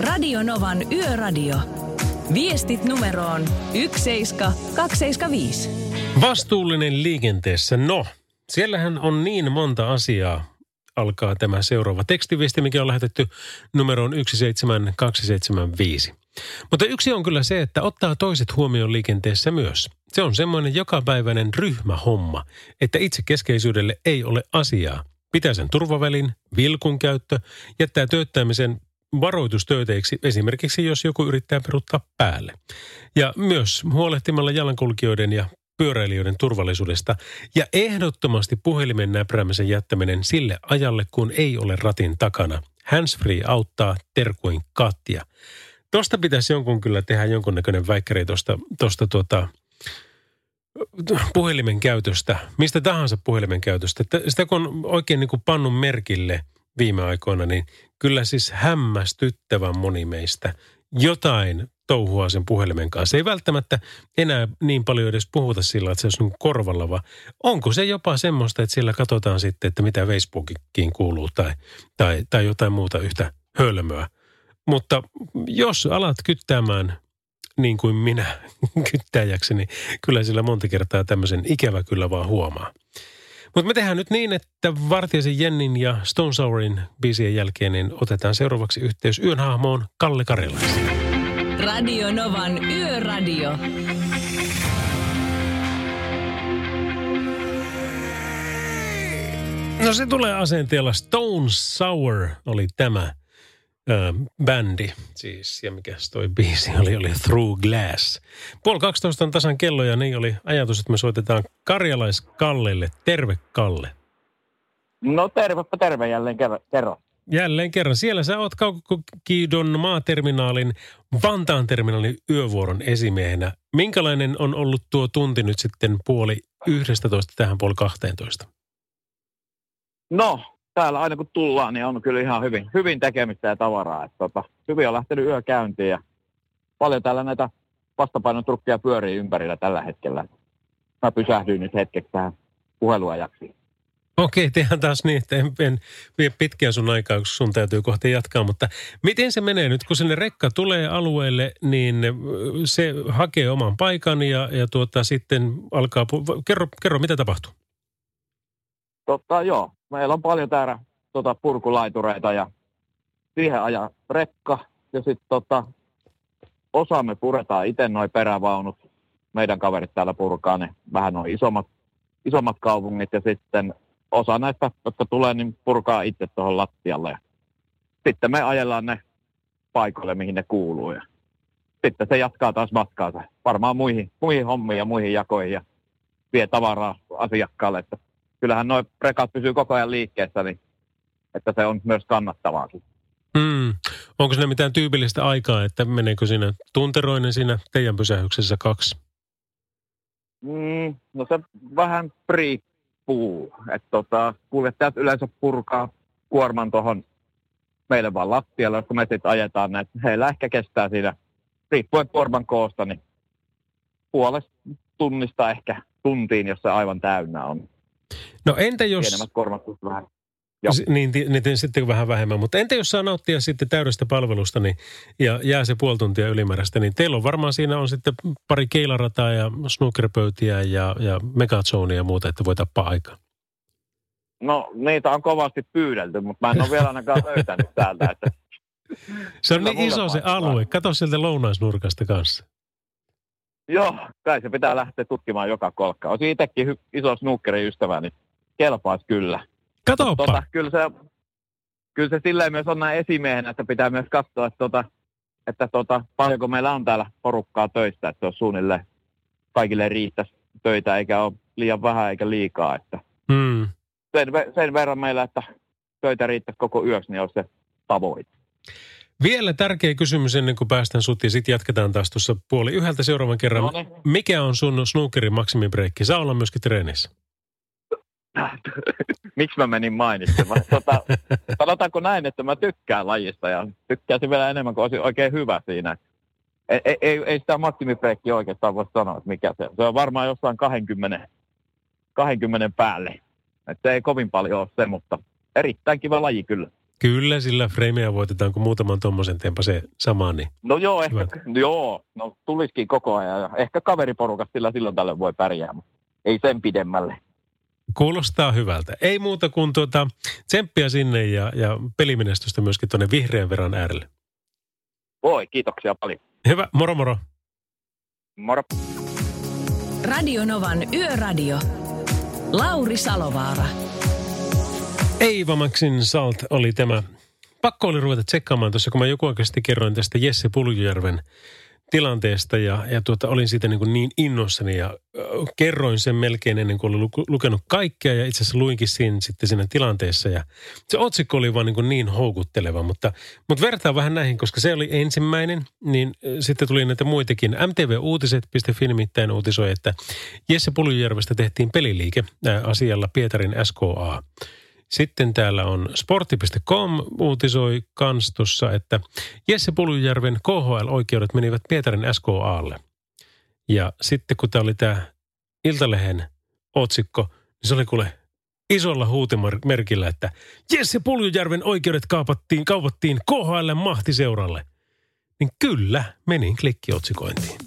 Radio Novan Yöradio. Viestit numeroon 17275. Vastuullinen liikenteessä. No, siellähän on niin monta asiaa, alkaa tämä seuraava tekstiviesti, mikä on lähetetty numeroon 17275. Mutta yksi on kyllä se, että ottaa toiset huomioon liikenteessä myös. Se on semmoinen jokapäiväinen ryhmähomma, että itsekeskeisyydelle ei ole asiaa. Pitää sen turvavälin, vilkun käyttö, jättää tööttämisen varoitustöiteiksi esimerkiksi, jos joku yrittää peruttaa päälle. Ja myös huolehtimalla jalankulkijoiden ja pyöräilijöiden turvallisuudesta ja ehdottomasti puhelimen näpräämisen jättäminen sille ajalle, kun ei ole ratin takana. Handsfree auttaa terkuin Katja. Tosta pitäisi jonkun kyllä tehdä jonkunnäköinen väikkäri tuosta tosta tuota, puhelimen käytöstä, mistä tahansa puhelimen käytöstä. Sitä kun on oikein niin kuin pannun merkille viime aikoina, niin kyllä siis hämmästyttävän moni meistä jotain touhua sen puhelimen kanssa. Ei välttämättä enää niin paljon edes puhuta sillä, että se olisi niin korvalla, vaan onko se jopa semmoista, että siellä katsotaan sitten, että mitä Facebookiin kuuluu tai, tai, tai jotain muuta yhtä hölmöä. Mutta jos alat kyttäämään niin kuin minä kyttäjäksi, niin kyllä sillä monta kertaa tämmöisen ikävä kyllä vaan huomaa. Mutta me tehdään nyt niin, että Vartijaisen Jennin ja Stone Sourin biisien jälkeen niin otetaan seuraavaksi yhteys yön hahmoon Kalle Karjalaisen. Radio Novan Yöradio. No se tulee asenteella Stone Sour oli tämä ö, bändi. Siis, ja mikä toi biisi oli, oli Through Glass. Puoli 12 on tasan kello ja niin oli ajatus, että me soitetaan Karjalais Kallelle. Terve Kalle. No tervepä terve jälleen kerran. kerran. Jälleen kerran. Siellä sä oot Kaukokidon maaterminaalin, Vantaan terminaalin yövuoron esimiehenä. Minkälainen on ollut tuo tunti nyt sitten puoli 11 tähän puoli 12? No, täällä aina kun tullaan, niin on kyllä ihan hyvin, hyvin tekemistä ja tavaraa. Et, tota, hyvin on lähtenyt yö käyntiin ja paljon täällä näitä vastapainotrukkeja pyörii ympärillä tällä hetkellä. Mä pysähdyin nyt hetkeksi tähän puheluajaksi. Okei, tehdään taas niin, että en, en vie pitkään sun aikaa, kun sun täytyy kohta jatkaa. Mutta miten se menee nyt, kun sinne rekka tulee alueelle, niin se hakee oman paikan ja, ja tuota, sitten alkaa... Pu- kerro, kerro, mitä tapahtuu? Totta, joo. Meillä on paljon täällä tota, purkulaitureita ja siihen ajaa rekka. Ja sitten tota, osa me puretaan itse noin perävaunut. Meidän kaverit täällä purkaa ne vähän noin isommat, isommat kaupungit ja sitten osa näistä, jotka tulee, niin purkaa itse tuohon lattialle. Ja sitten me ajellaan ne paikoille, mihin ne kuuluu. Ja sitten se jatkaa taas matkaansa. Varmaan muihin, muihin hommiin ja muihin jakoihin ja vie tavaraa asiakkaalle. Että kyllähän nuo rekat pysyy koko ajan liikkeessä, niin että se on myös kannattavaa. Mm. Onko siinä mitään tyypillistä aikaa, että meneekö siinä tunteroinen siinä teidän pysähyksessä kaksi? Mm, no se vähän riippuu. Että tota, kuljettajat yleensä purkaa kuorman tuohon meille vaan lattialle, jos me sitten ajetaan näitä. Heillä ehkä kestää siinä, riippuen kuorman koosta, niin puolesta tunnista ehkä tuntiin, jos se aivan täynnä on. No entä jos... Pienemmät kuormat vähän Joo. Niin, niin sitten vähän vähemmän. Mutta entä jos saa nauttia sitten täydestä palvelusta niin, ja jää se puoli tuntia ylimääräistä, niin teillä on varmaan siinä on sitten pari keilarataa ja snookerpöytiä ja, ja megazonia ja muuta, että voi tappaa aikaa. No niitä on kovasti pyydelty, mutta mä en ole vielä ainakaan löytänyt täältä. Että... Se on niin iso se alue. Kato sieltä lounaisnurkasta kanssa. Joo, kai se pitää lähteä tutkimaan joka kolkka. Olisi itsekin hy- iso snookerin ystävä, niin kelpaisi kyllä. Katoppa. Tota, kyllä, se, kyllä se silleen myös on näin esimiehenä, että pitää myös katsoa, että, tota, että tota, paljonko meillä on täällä porukkaa töistä, että se on suunnilleen kaikille riittäisi töitä, eikä ole liian vähän eikä liikaa. Että Hmm. sen, sen verran meillä, että töitä riittäisi koko yöksi, niin on se tavoite. Vielä tärkeä kysymys ennen kuin päästään sut ja sitten jatketaan taas tuossa puoli yhdeltä seuraavan kerran. No niin. Mikä on sun snookerin maksimibreikki? Saa olla myöskin treenissä. Miksi mä menin mainitsemaan? Tota, sanotaanko näin, että mä tykkään lajista ja tykkäisin vielä enemmän, kun olisin oikein hyvä siinä. Ei, ei, ei, ei sitä maksimibreikkiä oikeastaan voi sanoa, että mikä se on. Se on varmaan jossain 20, 20 päälle. Et se ei kovin paljon ole se, mutta erittäin kiva laji kyllä. Kyllä, sillä freimejä voitetaan, kun muutaman tommosen tempa se sama, niin No joo, ehkä, Hyvä. joo, no tulisikin koko ajan. Ja ehkä kaveriporukasta sillä silloin tällöin voi pärjää, mutta ei sen pidemmälle. kuulostaa hyvältä. Ei muuta kuin tuota, tsemppiä sinne ja, ja pelimenestystä myöskin tuonne vihreän verran äärelle. Voi, kiitoksia paljon. Hyvä, moro moro. Moro. Radio Novan Yöradio. Lauri Salovaara. Eiva Maxin Salt oli tämä. Pakko oli ruveta tsekkaamaan tuossa, kun mä joku sitten kerroin tästä Jesse Puljujärven tilanteesta ja, ja tuota, olin siitä niin, kuin niin innoissani ja kerroin sen melkein ennen kuin olin lukenut kaikkea ja itse asiassa luinkin siinä, sitten siinä tilanteessa ja se otsikko oli vaan niin, kuin niin houkutteleva, mutta, mutta vertaa vähän näihin, koska se oli ensimmäinen, niin sitten tuli näitä muitakin. MTV-uutiset.fi nimittäin uutisoi, että Jesse Puljujärvestä tehtiin peliliike asialla Pietarin SKA. Sitten täällä on sportti.com uutisoi kans tuossa, että Jesse Puljujärven KHL-oikeudet menivät Pietarin SKAlle. Ja sitten kun tämä oli tämä Iltalehen otsikko, niin se oli kuule isolla huutimerkillä, että Jesse Puljujärven oikeudet kaupattiin, kaupattiin KHL mahtiseuralle. Niin kyllä, menin klikkiotsikointiin.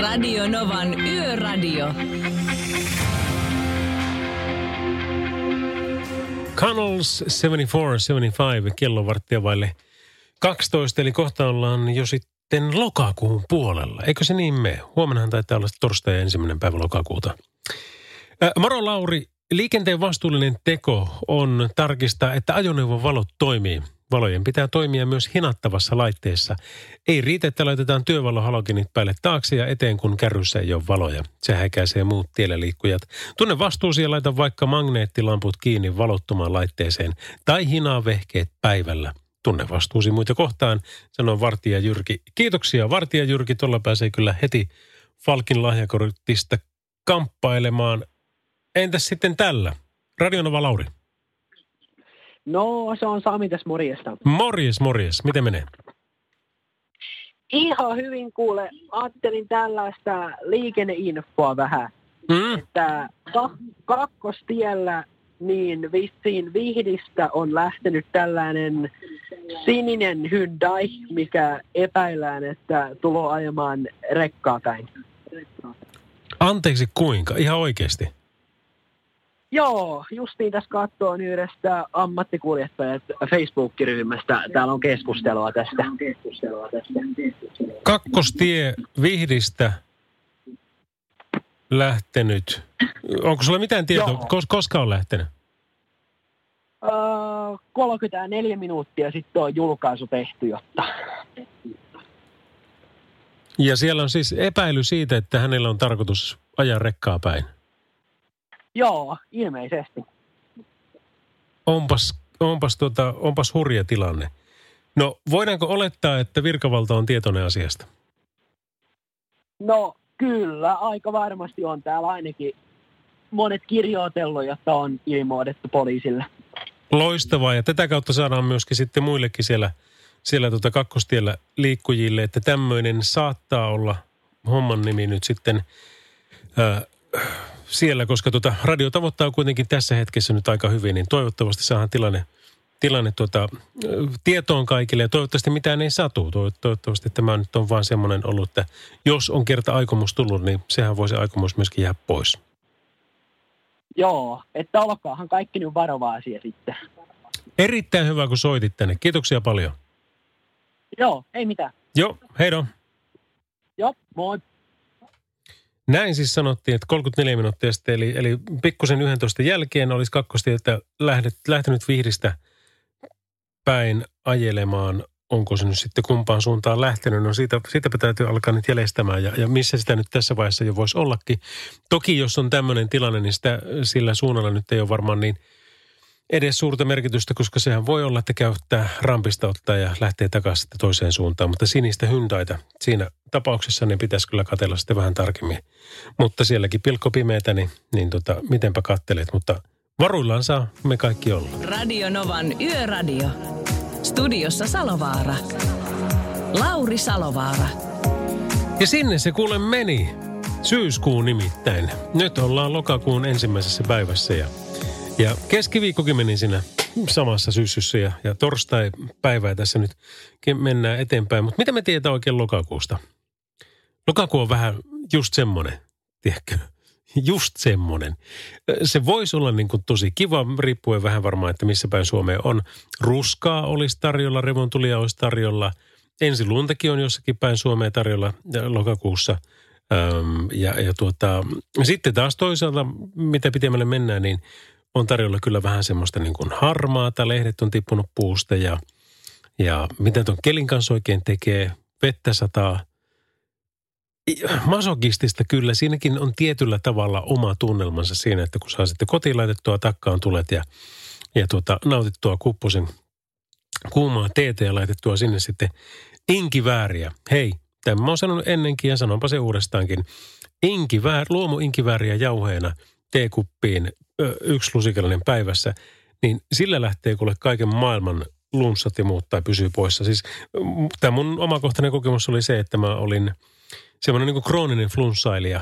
Radio Novan Yöradio. Connells 74-75 kello varttia vaille 12, eli kohta ollaan jo sitten lokakuun puolella. Eikö se niin mene? Huomennahan taitaa olla torstai ensimmäinen päivä lokakuuta. Ä, Moro Lauri, liikenteen vastuullinen teko on tarkistaa, että ajoneuvon valot toimii. Valojen pitää toimia myös hinattavassa laitteessa. Ei riitä, että laitetaan työvalohalogenit päälle taakse ja eteen, kun kärryssä ei ole valoja. Se häkäisee muut tiellä liikkujat. Tunne vastuusi ja laita vaikka magneettilamput kiinni valottomaan laitteeseen tai hinaa vehkeet päivällä. Tunne vastuusi muita kohtaan, sanoo Vartija Jyrki. Kiitoksia Vartija Jyrki, tuolla pääsee kyllä heti Falkin lahjakortista kamppailemaan. Entäs sitten tällä? Radionova Lauri. No, se on Sami tässä morjesta. Morjes, morjes. Miten menee? Ihan hyvin kuule. Ajattelin tällaista liikenneinfoa vähän, Mm. että ka- kakkostiellä niin vissiin Vihdistä on lähtenyt tällainen sininen Hyundai, mikä epäillään, että tulo ajamaan rekkaa päin. Anteeksi kuinka? Ihan oikeasti. Joo, justiin tässä katsoin yhdestä ammattikuljettajat Facebook-ryhmästä. Täällä on keskustelua tästä. Kakkostie Vihdistä lähtenyt. Onko sulla mitään tietoa, kos, koska on lähtenyt? Öö, 34 minuuttia sitten on julkaisu tehty, jotta... Ja siellä on siis epäily siitä, että hänellä on tarkoitus ajaa rekkaa päin. Joo, ilmeisesti. Onpas, onpas, tuota, onpas hurja tilanne. No, voidaanko olettaa, että virkavalta on tietoinen asiasta? No kyllä, aika varmasti on täällä ainakin monet kirjoitellut, jotta on ilmoitettu poliisille. Loistavaa, ja tätä kautta saadaan myöskin sitten muillekin siellä, siellä tuota kakkostiellä liikkujille, että tämmöinen saattaa olla homman nimi nyt sitten siellä, koska tuota, radio tavoittaa kuitenkin tässä hetkessä nyt aika hyvin, niin toivottavasti saadaan tilanne, tilanne tuota, tietoon kaikille ja toivottavasti mitään ei satu. Toiv- Toivottavasti tämä nyt on vaan semmoinen ollut, että jos on kerta aikomus tullut, niin sehän voi se aikomus myöskin jää pois. Joo, että olkaahan kaikki nyt varovaisia sitten. Erittäin hyvä, kun soitit tänne. Kiitoksia paljon. Joo, ei mitään. Joo, heido. Joo, moi. Näin siis sanottiin, että 34 minuuttia sitten, eli, eli pikkusen 11 jälkeen olisi kakkostieltä lähdet, lähtenyt Vihdistä päin ajelemaan. Onko se nyt sitten kumpaan suuntaan lähtenyt? No siitä, siitä täytyy alkaa nyt jäljestämään ja, ja missä sitä nyt tässä vaiheessa jo voisi ollakin. Toki jos on tämmöinen tilanne, niin sitä, sillä suunnalla nyt ei ole varmaan niin edes suurta merkitystä, koska sehän voi olla, että käyttää rampista ottaa ja lähtee takaisin toiseen suuntaan. Mutta sinistä hyndaita siinä tapauksessa niin pitäisi kyllä katella sitten vähän tarkemmin. Mutta sielläkin pilkko pimeätä, niin, niin tota, mitenpä kattelet. Mutta varuillaan saa me kaikki olla. Radio Novan Yöradio. Studiossa Salovaara. Lauri Salovaara. Ja sinne se kuule meni. Syyskuun nimittäin. Nyt ollaan lokakuun ensimmäisessä päivässä ja, ja keskiviikkokin meni siinä samassa syssyssä ja, ja torstai-päivää tässä nyt mennään eteenpäin. Mutta mitä me tietää oikein lokakuusta? Lokakuu on vähän just semmoinen, tiedätkö? Just semmoinen. Se voisi olla niin kuin tosi kiva, riippuen vähän varmaan, että missä päin Suomea on. Ruskaa olisi tarjolla, revontulia olisi tarjolla. Ensi luntakin on jossakin päin Suomea tarjolla lokakuussa. Öm, ja, ja tuota, sitten taas toisaalta, mitä pitemmälle mennään, niin on tarjolla kyllä vähän semmoista niin kuin harmaata. Lehdet on tippunut puusta ja, ja mitä tuon kelin kanssa oikein tekee. Vettä sataa. Masokistista kyllä. Siinäkin on tietyllä tavalla oma tunnelmansa siinä, että kun saa sitten kotiin laitettua takkaan tulet ja, ja tuota, nautittua kupposen kuumaa teetä ja laitettua sinne sitten inkivääriä. Hei, tämä on sanonut ennenkin ja sanonpa se uudestaankin. Inkiväär, luomu inkivääriä jauheena teekuppiin yksi lusikallinen päivässä, niin sillä lähtee kuule kaiken maailman lunssat ja muut tai pysyy poissa. Siis tämä mun omakohtainen kokemus oli se, että mä olin semmoinen niin krooninen flunssailija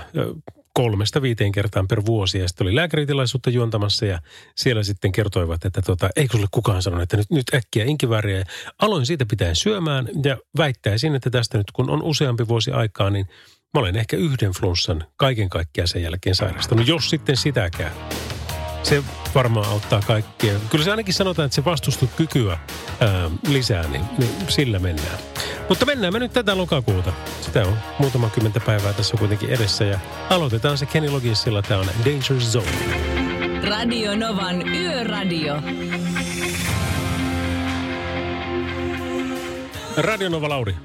kolmesta viiteen kertaan per vuosi. Ja sitten oli lääkäritilaisuutta juontamassa ja siellä sitten kertoivat, että tota, eikö sulle kukaan sanonut, että nyt, nyt äkkiä inkivääriä. Ja aloin siitä pitäen syömään ja väittäisin, että tästä nyt kun on useampi vuosi aikaa, niin mä olen ehkä yhden flunssan kaiken kaikkiaan sen jälkeen sairastunut, jos sitten sitäkään. Se varmaan auttaa kaikkia. Kyllä se ainakin sanotaan, että se vastustuskykyä ää, lisää, niin, niin sillä mennään. Mutta mennään me nyt tätä lokakuuta. Sitä on muutama kymmentä päivää tässä kuitenkin edessä ja aloitetaan se Kenny Loginsilla. Tämä on Danger Zone. Radio Novan Yöradio. Radio Nova Lauri.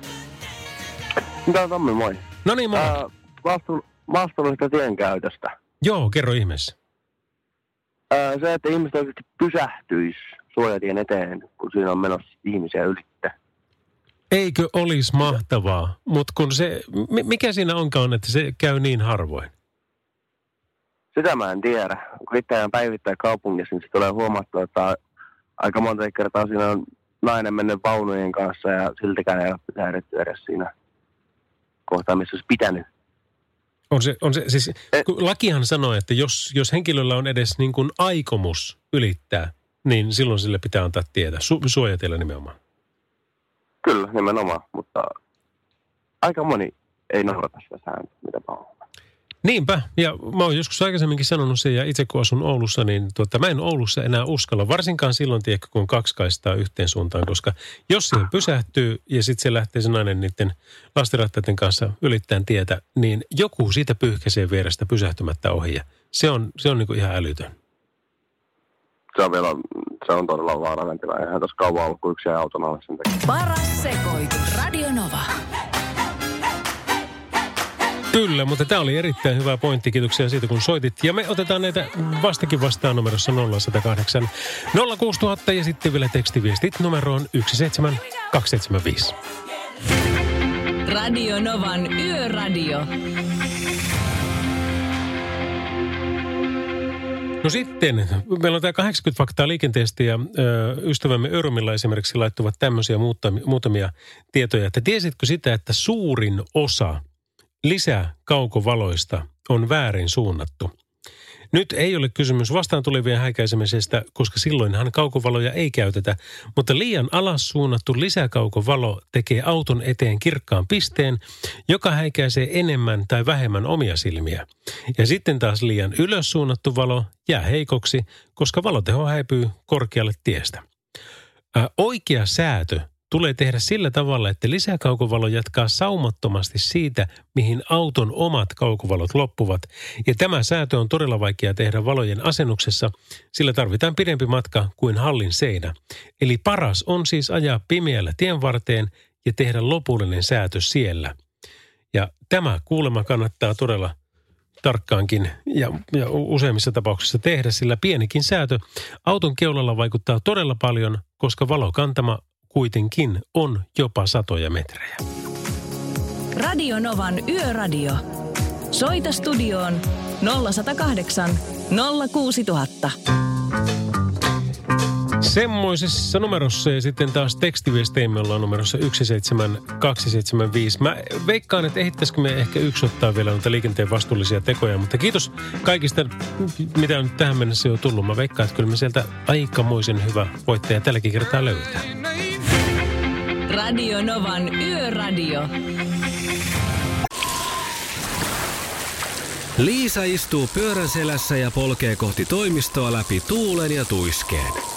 Mitä on Tommi, moi. No niin, moi. Ää, vastuun, vastuullisesta tienkäytöstä. Joo, kerro ihmeessä. Ää, se, että ihmiset oikeasti pysähtyisi suojatien eteen, kun siinä on menossa ihmisiä ylitte. Eikö olisi mahtavaa, mutta kun se, mi- mikä siinä onkaan, että se käy niin harvoin? Sitä mä en tiedä. Kun itse ajan päivittäin kaupungissa, niin se tulee huomattua, että aika monta kertaa siinä on nainen mennyt vaunujen kanssa ja siltikään ei ole pysähdetty edes siinä kohtaa, missä olisi pitänyt. On se, on se siis, kun lakihan sanoo, että jos, jos henkilöllä on edes niin kuin aikomus ylittää, niin silloin sille pitää antaa tietää. Su, suojatella nimenomaan. Kyllä, nimenomaan, mutta aika moni ei noudata sitä sääntöä, mitä oon. Niinpä, ja mä oon joskus aikaisemminkin sanonut sen, ja itse kun asun Oulussa, niin tuota, mä en Oulussa enää uskalla, varsinkaan silloin, tiedätkö, kun on kaksi kaistaa yhteen suuntaan, koska jos siihen pysähtyy ja sitten se lähtee se nainen niiden lastenrattaiden kanssa ylittäen tietä, niin joku siitä pyyhkäisee vierestä pysähtymättä ohi, ja se on, se on niin kuin ihan älytön. Se on vielä, se on todella vaarallinen tilanne. Eihän tässä kauan ollut, kun yksi jäi auton alle sen takia. Paras sekoitus. Radio Nova. Kyllä, mutta tämä oli erittäin hyvä pointti. Kiitoksia siitä, kun soitit. Ja me otetaan näitä vastakin vastaan numerossa 0108 06000 ja sitten vielä tekstiviestit numeroon 17275. Radio Novan Yöradio. No sitten, meillä on tämä 80 faktaa liikenteestä ja ö, ystävämme Örmillä esimerkiksi laittuvat tämmöisiä muutamia, muutamia tietoja. Että tiesitkö sitä, että suurin osa lisäkaukovaloista on väärin suunnattu? Nyt ei ole kysymys vastaan tulevien häikäisemisestä, koska silloinhan kaukovaloja ei käytetä, mutta liian alas suunnattu lisäkaukovalo tekee auton eteen kirkkaan pisteen, joka häikäisee enemmän tai vähemmän omia silmiä. Ja sitten taas liian ylös suunnattu valo jää heikoksi, koska valoteho häipyy korkealle tiestä. Ä, oikea säätö tulee tehdä sillä tavalla, että lisäkaukovalo jatkaa saumattomasti siitä, mihin auton omat kaukovalot loppuvat. Ja tämä säätö on todella vaikea tehdä valojen asennuksessa, sillä tarvitaan pidempi matka kuin hallin seinä. Eli paras on siis ajaa pimeällä tien varteen ja tehdä lopullinen säätö siellä. Ja tämä kuulema kannattaa todella tarkkaankin ja, ja useimmissa tapauksissa tehdä, sillä pienikin säätö auton keulalla vaikuttaa todella paljon, koska valokantama kuitenkin on jopa satoja metrejä. Radio Novan Yöradio. Soita studioon 0108 06000. Semmoisessa numerossa ja sitten taas tekstiviesteimme ollaan numerossa 17275. Mä veikkaan, että ehittäisikö me ehkä yksi ottaa vielä noita liikenteen vastuullisia tekoja, mutta kiitos kaikista, mitä on nyt tähän mennessä jo tullut. Mä veikkaan, että kyllä me sieltä aikamoisen hyvä voittaja tälläkin kertaa löytää. Radio Novan Yöradio. Liisa istuu pyörän selässä ja polkee kohti toimistoa läpi tuulen ja tuiskeen.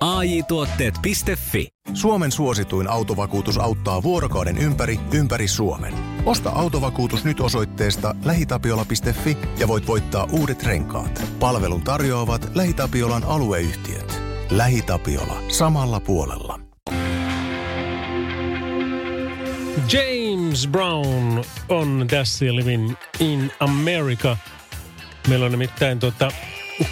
AJ-tuotteet.fi. Suomen suosituin autovakuutus auttaa vuorokauden ympäri, ympäri Suomen. Osta autovakuutus nyt osoitteesta lähitapiola.fi ja voit voittaa uudet renkaat. Palvelun tarjoavat LähiTapiolan alueyhtiöt. LähiTapiola. Samalla puolella. James Brown on tässä Living in America. Meillä on nimittäin tuota,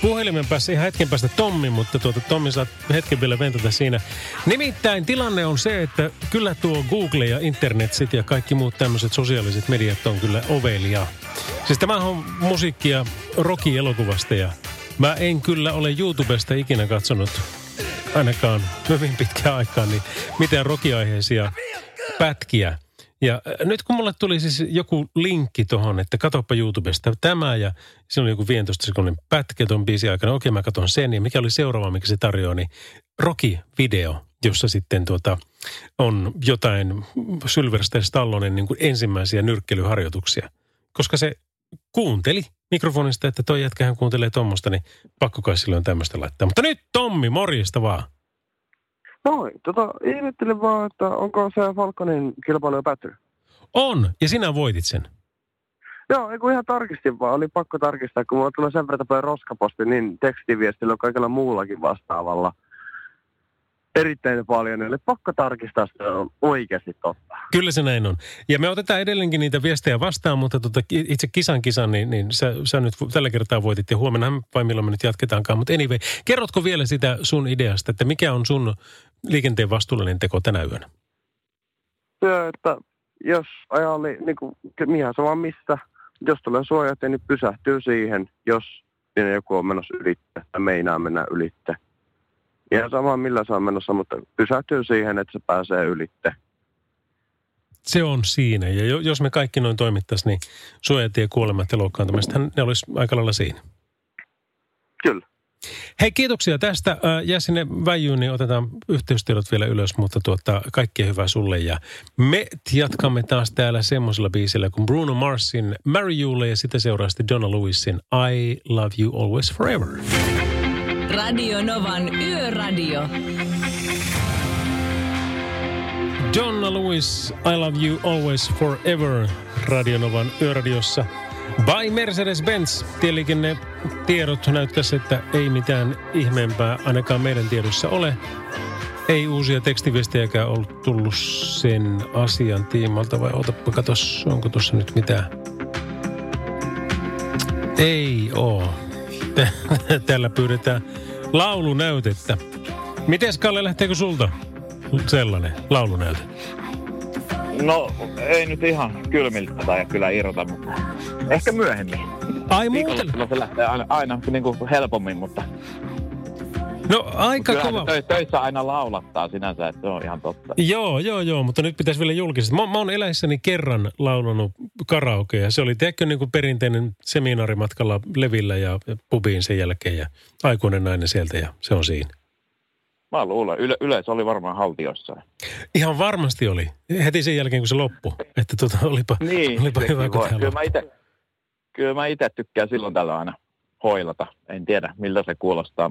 puhelimen päässä ihan hetken päästä Tommi, mutta tuota, Tommi saa hetken vielä ventata siinä. Nimittäin tilanne on se, että kyllä tuo Google ja internetsit ja kaikki muut tämmöiset sosiaaliset mediat on kyllä ovelia. Siis tämä on musiikkia Rocky-elokuvasta ja mä en kyllä ole YouTubesta ikinä katsonut ainakaan hyvin pitkään aikaan, niin mitään Rocky-aiheisia pätkiä. Ja äh, nyt kun mulle tuli siis joku linkki tuohon, että katoppa YouTubesta tämä ja se oli joku 15 sekunnin pätkä tuon biisin aikana. Okei, mä katson sen ja mikä oli seuraava, mikä se tarjoaa, niin Rocky-video, jossa sitten tuota, on jotain Sylvester Stallonen niin kuin ensimmäisiä nyrkkelyharjoituksia. Koska se kuunteli mikrofonista, että toi jätkähän kuuntelee tuommoista, niin pakko kai silloin tämmöistä laittaa. Mutta nyt Tommi, morjesta vaan. Noin, tota, ihmettelin vaan, että onko se Falconin kilpailu jo päättynyt? On, ja sinä voitit sen. Joo, ei kun ihan tarkistin vaan, oli pakko tarkistaa, kun mulla tulee sen verran paljon roskaposti, niin tekstiviestillä on kaikella muullakin vastaavalla erittäin paljon, eli pakko tarkistaa, se on oikeasti totta. Kyllä se näin on. Ja me otetaan edelleenkin niitä viestejä vastaan, mutta tota, itse kisan kisan, niin, niin sä, sä nyt tällä kertaa voitit ja huomenna vai milloin me nyt jatketaankaan. Mutta anyway, kerrotko vielä sitä sun ideasta, että mikä on sun liikenteen vastuullinen teko tänä yönä? syö, että jos ajalli, niin kuin, ihan sama missä, jos tulee suojatte, niin pysähtyy siihen, jos siinä joku on menossa ylitte tai meinaa mennä ylitte. Ihan sama millä se on menossa, mutta pysähtyy siihen, että se pääsee ylitte. Se on siinä. Ja jo- jos me kaikki noin toimittaisiin, niin suojatie kuolemat ja loukkaantumiset, ne olisi aika lailla siinä. Kyllä. Hei, kiitoksia tästä. Jää sinne väijyyn, niin otetaan yhteystiedot vielä ylös, mutta tuota, kaikkea hyvää sulle. Ja me jatkamme taas täällä semmoisella biisillä kuin Bruno Marsin Marry Youlle ja sitten seuraa sitten Donna Lewisin I Love You Always Forever. Radio Novan Yöradio. Donna Lewis, I Love You Always Forever, Radionovan yöradiossa. By Mercedes-Benz. Tieliikenne tiedot näyttäisi, että ei mitään ihmeempää ainakaan meidän tiedossa ole. Ei uusia tekstiviestejäkään ollut tullut sen asian tiimalta, vai otapa katos, onko tuossa nyt mitään? Ei oo. Täällä pyydetään laulunäytettä. Mites Kalle, lähteekö sulta sellainen laulunäyte? No, ei nyt ihan kylmiltä tai kyllä irrota, mutta ehkä myöhemmin. Ai muuten? Se lähtee aina, aina niin kuin helpommin, mutta No aika kyllähän kova. tö- töissä aina laulattaa sinänsä, että se on ihan totta. Joo, joo, joo, mutta nyt pitäisi vielä julkisesti. Mä, mä oon eläissäni kerran laulanut karaokea se oli tiedätkö niin kuin perinteinen seminaarimatkalla Levillä ja ja pubiin sen jälkeen ja aikuinen nainen sieltä ja se on siinä. Mä luulen, yle, yleensä oli varmaan haltiossa. Ihan varmasti oli. Heti sen jälkeen, kun se loppui. Että tota, olipa, Niin, olipa hyvä, kun kyllä mä, ite, kyllä mä itse tykkään silloin tällä aina hoilata. En tiedä, miltä se kuulostaa,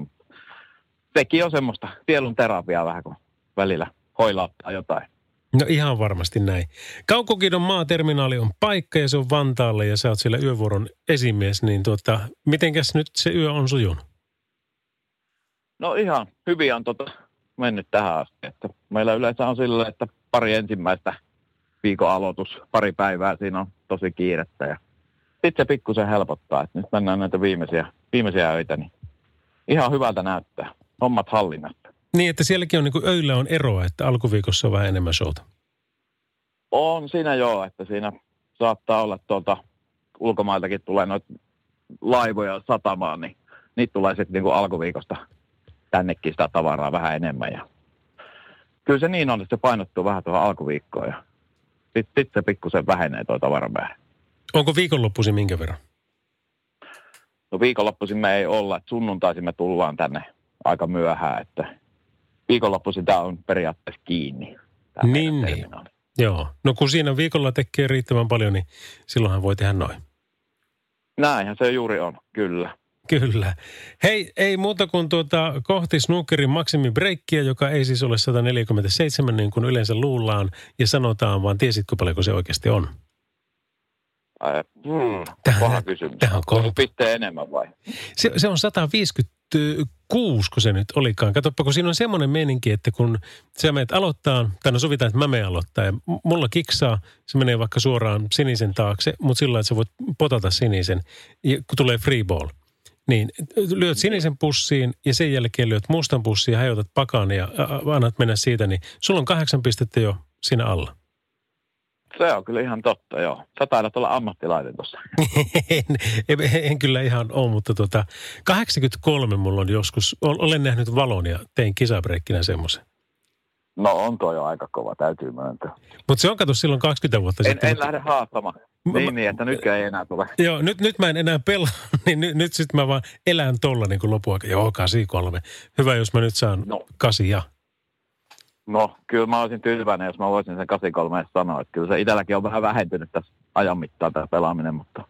sekin on semmoista sielun terapiaa vähän, kun välillä hoilauttaa jotain. No ihan varmasti näin. Kaukokidon maaterminaali on paikka ja se on Vantaalle ja sä oot siellä yövuoron esimies, niin tuota, mitenkäs nyt se yö on sujunut? No ihan hyvin on tota mennyt tähän asti. Että meillä yleensä on sillä, että pari ensimmäistä viikon aloitus, pari päivää siinä on tosi kiirettä. Ja sitten se pikkusen helpottaa, että nyt mennään näitä viimeisiä, viimeisiä öitä, niin ihan hyvältä näyttää. Hommat hallinnassa. Niin, että sielläkin on niin kuin öillä on eroa, että alkuviikossa on vähän enemmän showta. On siinä joo, että siinä saattaa olla tuolta ulkomailtakin tulee noita laivoja satamaan, niin niitä tulee sitten niinku alkuviikosta tännekin sitä tavaraa vähän enemmän. Ja kyllä se niin on, että se painottuu vähän tuohon alkuviikkoon ja sitten sit se pikkusen vähenee tuo tavaramäärä. Onko viikonloppuisin minkä verran? No viikonloppuisin me ei olla, että sunnuntaisin me tullaan tänne aika myöhään, että viikonloppuisin tämä on periaatteessa kiinni. Niin, niin. Joo. No kun siinä viikolla tekee riittävän paljon, niin silloinhan voi tehdä noin. Näinhän se juuri on, kyllä. Kyllä. Hei, ei muuta kuin tuota, kohti snookerin maksimibreikkiä, joka ei siis ole 147 niin kuin yleensä luullaan ja sanotaan, vaan tiesitkö paljonko se oikeasti on? Ai, paha kysymys. tähän on. Onko pisteen enemmän vai? Se, se on 156, kun se nyt olikaan. Katsoppa, kun siinä on semmoinen meininki, että kun sä menet aloittaa, tai no sovitaan, että mä menen aloittaa, ja mulla kiksaa, se menee vaikka suoraan sinisen taakse, mutta sillä että sä voit potata sinisen, ja kun tulee free ball. Niin, lyöt sinisen pussiin ja sen jälkeen lyöt mustan pussiin ja hajotat pakan ja annat mennä siitä, niin sulla on kahdeksan pistettä jo siinä alla. Se on kyllä ihan totta, joo. Sä taidat olla ammattilainen tuossa. en, en, en kyllä ihan ole, mutta tota, 83 mulla on joskus, ol- olen nähnyt valon ja tein kisabreikkinä semmoisen. No on toi jo aika kova, täytyy myöntää. Mutta se on kato silloin 20 vuotta En, sitten. en lähde haastamaan. Niin, niin, että nytkään ei enää tule. Joo, nyt, nyt mä en enää pelaa, niin nyt, nyt sitten mä vaan elän tolla niin kuin lopuaika. Joo, 83. Hyvä, jos mä nyt saan No. kasia. No, kyllä mä olisin tyytyväinen, jos mä voisin sen 83 sanoa. Että kyllä se itselläkin on vähän vähentynyt tässä ajan mittaan tämä pelaaminen, mutta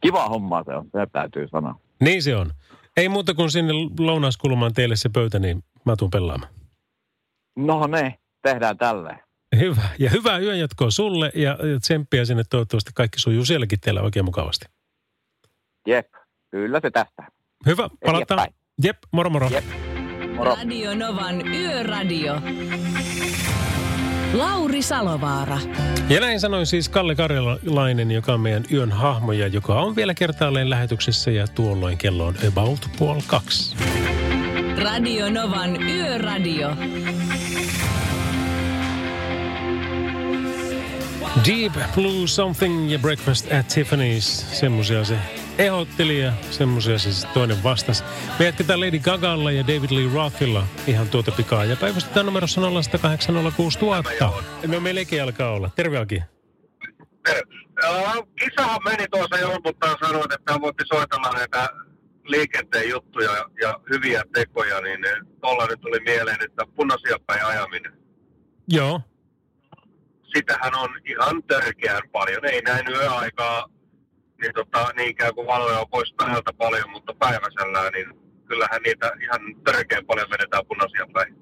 kiva homma se on, se täytyy sanoa. Niin se on. Ei muuta kuin sinne lounaskulmaan teille se pöytä, niin mä tuun pelaamaan. No ne, tehdään tälleen. Hyvä. Ja hyvää yönjatkoa sulle ja ja tsemppiä sinne. Toivottavasti kaikki sujuu sielläkin teillä oikein mukavasti. Jep, kyllä se tästä. Hyvä, palataan. Jep, moro moro. Jep. Moro. Radio Novan Yöradio. Lauri Salovaara. Ja näin sanoi siis Kalle Karjalainen, joka on meidän yön hahmoja, joka on vielä kertaalleen lähetyksessä ja tuolloin kello on about puoli kaksi. Radio Novan Yöradio. Deep Blue Something ja Breakfast at Tiffany's. Semmosia se ehdotteli ja semmosia se toinen vastas. Me jatketaan Lady Gagalla ja David Lee Rothilla ihan tuota pikaa. Ja päivystetään numerossa 0806000. No meillekin alkaa olla. Terve Aki. Joo, Kisahan meni tuossa jolputtaan sanoit, että hän voitti soitella näitä liikenteen juttuja ja hyviä tekoja, niin tuolla nyt tuli mieleen, että punaisia päin ajaminen. Joo. Sitähän on ihan törkeän paljon. Ei näin yöaikaa niin tota, niinkään kuin valoja on pois päältä paljon, mutta päiväsellään, niin kyllähän niitä ihan törkeän paljon vedetään punaisia päin.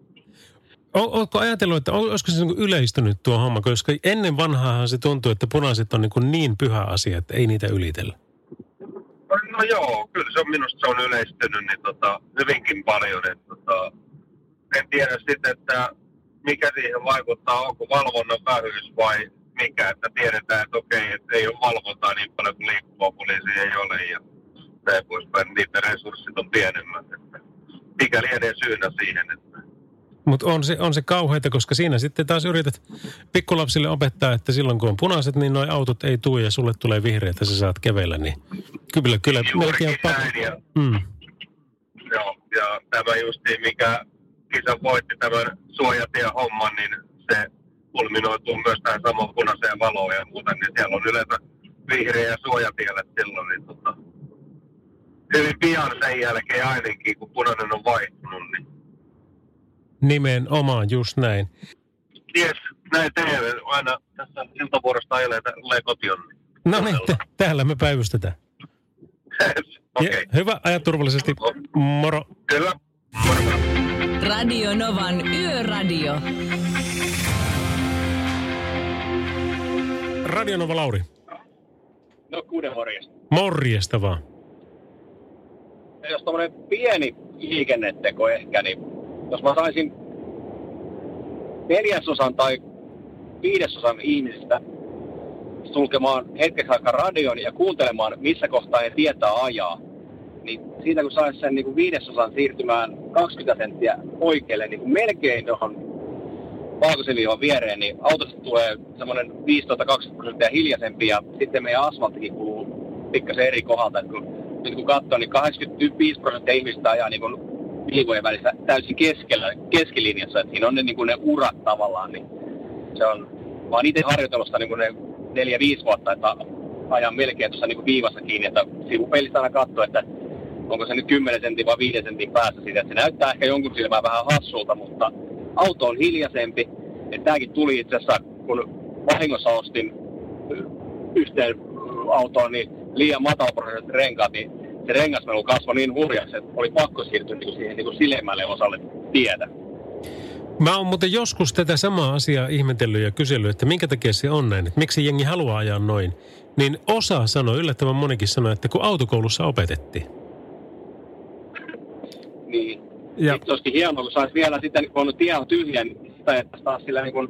Oletko ajatellut, että ol- olisiko se niin yleistynyt tuo homma? Koska ennen vanhaahan se tuntuu, että punaiset on niin, kuin niin pyhä asia, että ei niitä ylitellä. No joo, kyllä se on minusta se on yleistynyt niin tota, hyvinkin paljon. Et, tota, en tiedä sitten, että mikä siihen vaikuttaa, onko valvonnan vähyys vai mikä, että tiedetään, että okei, että ei ole valvontaa niin paljon kuin liikkuvaa poliisia ei ole ja näin poispäin, niiden resurssit on pienemmät. Että mikä lienee syynä siihen, että Mutta on se, on se kauheita, koska siinä sitten taas yrität pikkulapsille opettaa, että silloin kun on punaiset, niin nuo autot ei tule ja sulle tulee ja sä saat kävellä. Niin kyllä, kyllä melkein pakko. näin ja Mm. Joo, ja tämä justiin, mikä kisa voitti tämän suojatien homman, niin se kulminoituu myös tähän samaan punaiseen valoon ja muuten, niin siellä on yleensä vihreä suojatielle silloin, niin tota, hyvin pian sen jälkeen ainakin, kun punainen on vaihtunut, niin Nimenomaan, just näin. ties, näin teemme, aina tässä iltavuorosta ajelee tulee kotiin. No niin, t- täällä me päivystetään. Okei, Ja, hyvä, aja turvallisesti. Moro. kyllä. Radio Novan Yöradio. Radionova Lauri. No kuuden morjesta. Morjesta vaan. Jos tommonen pieni liikenneteko ehkä, niin jos mä saisin neljäsosan tai viidesosan ihmisistä sulkemaan hetkeksi aikaa radion ja kuuntelemaan, missä kohtaa he tietää ajaa, niin siitä kun saisi sen niin kuin viidesosan siirtymään 20 senttiä oikealle, niin kuin melkein tuohon valkoisen viereen, niin autosta tulee semmoinen 15-20 prosenttia hiljaisempi ja sitten meidän asfalttikin kuluu pikkasen eri kohdalta. Kun, nyt kun katsoo, niin 85 prosenttia ihmistä ajaa niin viivojen välissä täysin keskellä, keskilinjassa, että siinä on ne, niin kuin ne urat tavallaan, niin se on, mä oon itse harjoitellut niin kuin ne neljä, viisi vuotta, että ajan melkein tuossa niin kuin viivassa kiinni, että sivupeilistä aina katsoo, että onko se nyt 10 sentin vai 5 sentin päässä siitä, että se näyttää ehkä jonkun silmään vähän hassulta, mutta auto on hiljaisempi, että tämäkin tuli itse asiassa, kun vahingossa ostin yhteen autoon, niin liian matalaprosentit renkaat, niin se rengasmelu kasvoi niin hurjaksi, että oli pakko siirtyä niin siihen niin kuin silemmälle osalle tietä. Mä oon muuten joskus tätä samaa asiaa ihmetellyt ja kysellyt, että minkä takia se on näin, että miksi jengi haluaa ajaa noin. Niin osa sanoi, yllättävän monikin sanoi, että kun autokoulussa opetettiin. Niin. Ja- Sitten olisikin hienoa, kun saisi vielä sitten, kun on tie on tyhjä, niin sitä että taas sillä niin kuin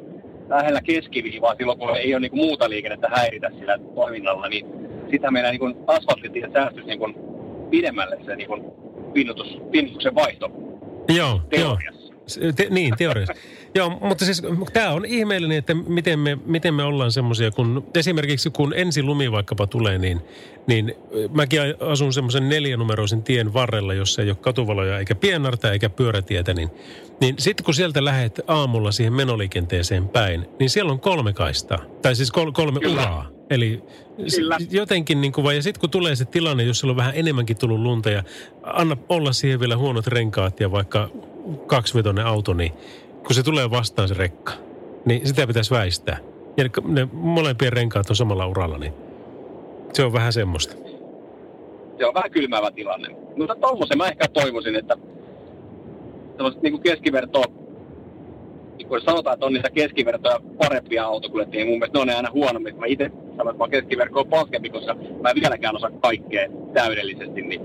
lähellä keskiviivaa silloin, kun ei ole niin kuin muuta liikennettä häiritä sillä toiminnalla, niin sitä meidän niin kuin asfalttitiet säästyisi niin kuin pidemmälle se niin kuin pinnutus, pinnutuksen vaihto Joo, joo. teoriassa. Se- Te, niin, teoriassa. Joo, mutta siis tämä on ihmeellinen, että miten me, miten me ollaan semmoisia, kun esimerkiksi kun ensi lumi vaikkapa tulee, niin, niin mäkin asun semmoisen neljänumeroisen tien varrella, jossa ei ole katuvaloja eikä pienarta eikä pyörätietä, niin, niin sitten kun sieltä lähdet aamulla siihen menoliikenteeseen päin, niin siellä on kolme kaistaa, tai siis kol, kolme Kyllä. uraa. Eli Kyllä. jotenkin niin kuin, vai- ja sitten kun tulee se tilanne, jos siellä on vähän enemmänkin tullut lunta ja anna olla siihen vielä huonot renkaat ja vaikka kaksivetoinen auto, niin kun se tulee vastaan se rekka, niin sitä pitäisi väistää. Ja ne, molempien renkaat on samalla uralla, niin se on vähän semmoista. se on vähän kylmäävä tilanne. Mutta tuommoisen mä ehkä toivoisin, että tämmöiset niin keskiverto, niin kuin sanotaan, että on niitä keskivertoja parempia autokuljettajia, mun mielestä ne on aina huonommin. Mä itse sanon, että mä oon keskiverkkoa paskempi, koska mä en vieläkään osaa kaikkea täydellisesti, niin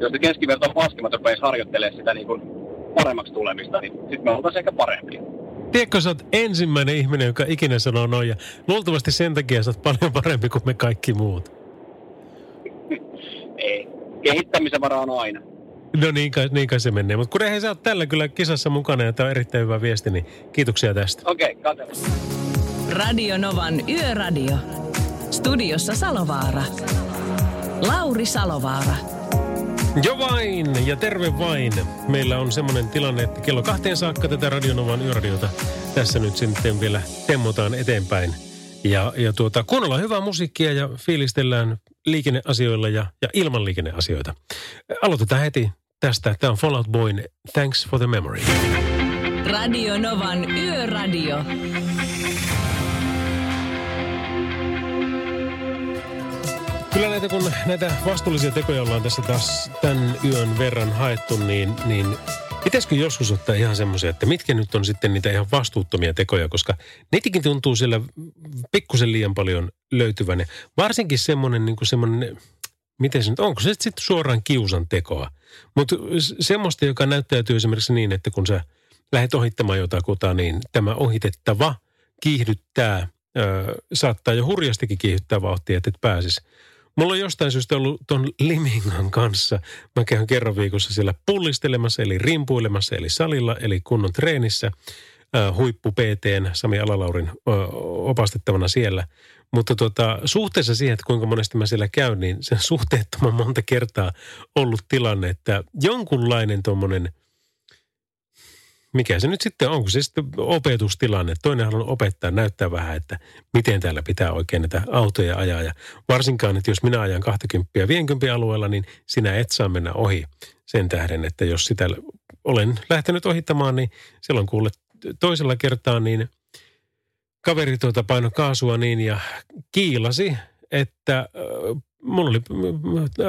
jos ne keskiverto on paskemmat rupeaisi harjoittelemaan sitä niin kuin paremmaksi tulemista, niin sitten me oltaisiin ehkä parempia. Tiedätkö, sä oot ensimmäinen ihminen, joka ikinä sanoo noin, ja luultavasti sen takia sä oot paljon parempi kuin me kaikki muut. Ei. Kehittämisen varaa on aina. No niin kai, niin kai se menee. Mutta kun eihän sä oot tällä kyllä kisassa mukana ja tämä on erittäin hyvä viesti, niin kiitoksia tästä. Okei, okay, katsotaan. Radio Novan Yöradio. Studiossa Salovaara. Lauri Salovaara. Jo vain ja terve vain. Meillä on semmoinen tilanne, että kello kahteen saakka tätä Radionovan yöradiota tässä nyt sitten vielä temmotaan eteenpäin. Ja, ja tuota, kuunnellaan hyvää musiikkia ja fiilistellään liikenneasioilla ja, ja ilman liikenneasioita. Aloitetaan heti tästä. Tämä on Fallout Boyn Thanks for the Memory. Radio Novan Yöradio. Kyllä näitä, kun näitä vastuullisia tekoja ollaan tässä taas tämän yön verran haettu, niin, niin pitäisikö joskus ottaa ihan semmoisia, että mitkä nyt on sitten niitä ihan vastuuttomia tekoja, koska netikin tuntuu siellä pikkusen liian paljon löytyvän. Varsinkin semmoinen, niin kuin semmoinen, miten se nyt, onko se sitten suoraan kiusan tekoa? Mutta semmoista, joka näyttäytyy esimerkiksi niin, että kun sä lähdet ohittamaan jotakuta, niin tämä ohitettava kiihdyttää, ö, saattaa jo hurjastikin kiihdyttää vauhtia, että et pääsisi Mulla on jostain syystä ollut ton Limingan kanssa. Mä käyn kerran viikossa siellä pullistelemassa, eli rimpuilemassa, eli salilla, eli kunnon treenissä. Äh, huippu PTn Sami Alalaurin äh, opastettavana siellä. Mutta tota, suhteessa siihen, että kuinka monesti mä siellä käyn, niin sen suhteettoman monta kertaa ollut tilanne, että jonkunlainen tuommoinen – mikä se nyt sitten on, kun se sitten opetustilanne. Toinen haluaa opettaa, näyttää vähän, että miten täällä pitää oikein näitä autoja ajaa. Ja varsinkaan, että jos minä ajan 20 50 alueella, niin sinä et saa mennä ohi sen tähden, että jos sitä olen lähtenyt ohittamaan, niin silloin kuule toisella kertaa, niin kaveri tuota paino kaasua niin ja kiilasi, että mulla oli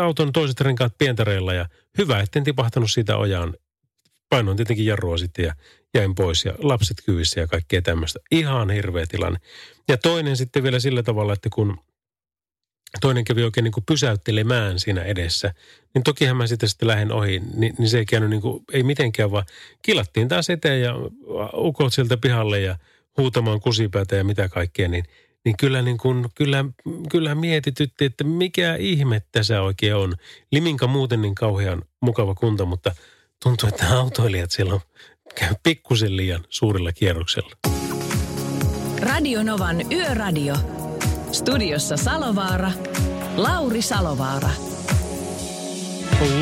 auton toiset renkaat pientareilla ja hyvä, etten tipahtanut siitä ojaan painoin tietenkin jarrua sitten ja jäin pois ja lapset kyvissä ja kaikkea tämmöistä. Ihan hirveä tilanne. Ja toinen sitten vielä sillä tavalla, että kun toinen kävi oikein niin kuin pysäyttelemään siinä edessä, niin tokihan mä sitten sitten lähden ohi, niin, niin se ei käynyt niin kuin, ei mitenkään, vaan kilattiin taas eteen ja ukot sieltä pihalle ja huutamaan kusipäätä ja mitä kaikkea, niin, niin kyllä, niin kuin, kyllä, kyllä mietitytti, että mikä ihme tässä oikein on. Liminka muuten niin kauhean mukava kunta, mutta – tuntuu, että autoilijat silloin käy pikkusen liian suurilla kierroksella. Radio Novan Yöradio. Studiossa Salovaara. Lauri Salovaara.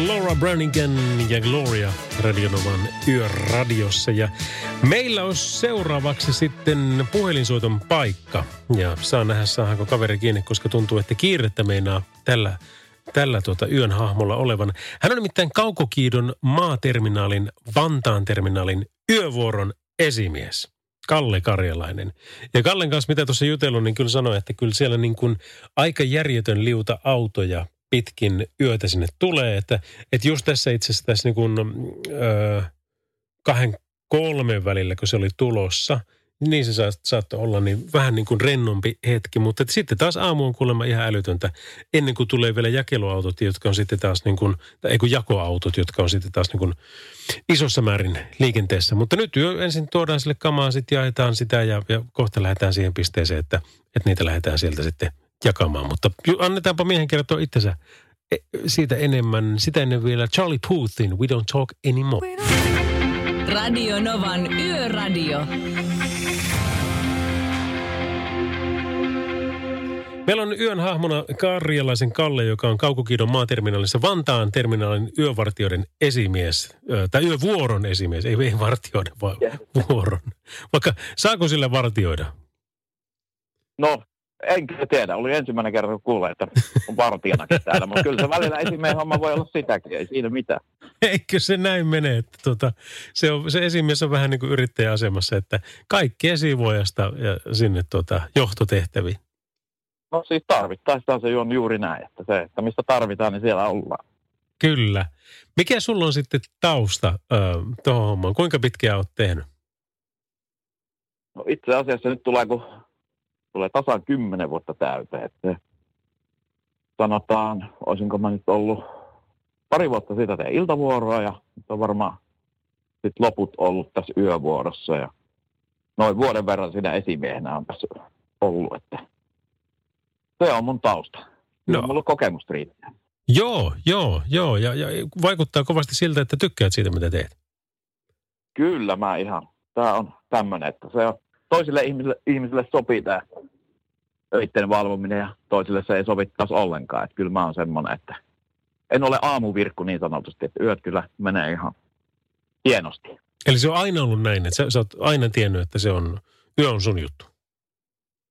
Laura Brannigan ja Gloria Radionovan yöradiossa. Ja meillä on seuraavaksi sitten puhelinsoiton paikka. Ja saa nähdä, saadaanko kaveri kiinni, koska tuntuu, että kiirettä meinaa tällä tällä tuota yön hahmolla olevan. Hän on nimittäin Kaukokiidon maaterminaalin, Vantaan terminaalin yövuoron esimies. Kalle Karjalainen. Ja Kallen kanssa, mitä tuossa jutellut, niin kyllä sanoi, että kyllä siellä niin kuin aika järjetön liuta autoja pitkin yötä sinne tulee. Että, että just tässä itse asiassa tässä niin kuin, öö, kahden kolmen välillä, kun se oli tulossa – niin se saattoi olla niin vähän niin kuin rennompi hetki, mutta sitten taas aamu on kuulemma ihan älytöntä. Ennen kuin tulee vielä jakeluautot, jotka on sitten taas niin kuin, tai ei kun jakoautot, jotka on sitten taas niin kuin isossa määrin liikenteessä. Mutta nyt jo ensin tuodaan sille kamaa, sitten jaetaan sitä ja, ja kohta lähdetään siihen pisteeseen, että, että niitä lähdetään sieltä sitten jakamaan. Mutta annetaanpa miehen kertoa itsensä e, siitä enemmän. Sitä ennen vielä Charlie Puuthin We Don't Talk Anymore. Radio Novan Yöradio. Meillä on yön hahmona Karjalaisen Kalle, joka on Kaukokidon maaterminaalissa Vantaan terminaalin yövartioiden esimies. Tai yövuoron esimies, ei, ei vartioida, vaan vuoron. Vaikka saako sillä vartioida? No, en kyllä tiedä. Oli ensimmäinen kerta, kun kuulee, että on vartijanakin täällä. Mutta kyllä se välillä esimiehen homma voi olla sitäkin, ei siinä mitään. Eikö se näin mene, että tuota, se, on, se esimies on vähän niin kuin yrittäjäasemassa, että kaikki esivuojasta ja sinne tuota, johtotehtäviin. No siis tarvittaessa se on juuri näin, että se, että mistä tarvitaan, niin siellä ollaan. Kyllä. Mikä sulla on sitten tausta äh, tuohon hommaan? Kuinka pitkään olet tehnyt? No itse asiassa nyt tulee, kun tulee tasan kymmenen vuotta täyteen. Että sanotaan, olisinko mä nyt ollut pari vuotta siitä tein iltavuoroa ja nyt on varmaan sitten loput ollut tässä yövuorossa ja noin vuoden verran siinä esimiehenä on tässä ollut, että se on mun tausta. No. Mulla on kokemusta riittää. Joo, joo, joo. Ja, ja vaikuttaa kovasti siltä, että tykkäät siitä, mitä teet. Kyllä, mä ihan. Tämä on tämmöinen, että se on, toisille ihmisille, ihmisille sopii tämä öitten valvominen ja toisille se ei sovi taas ollenkaan. Että kyllä mä oon semmoinen, että en ole aamuvirkku niin sanotusti, että yöt kyllä menee ihan hienosti. Eli se on aina ollut näin, että sä, sä oot aina tiennyt, että se on, yö on sun juttu.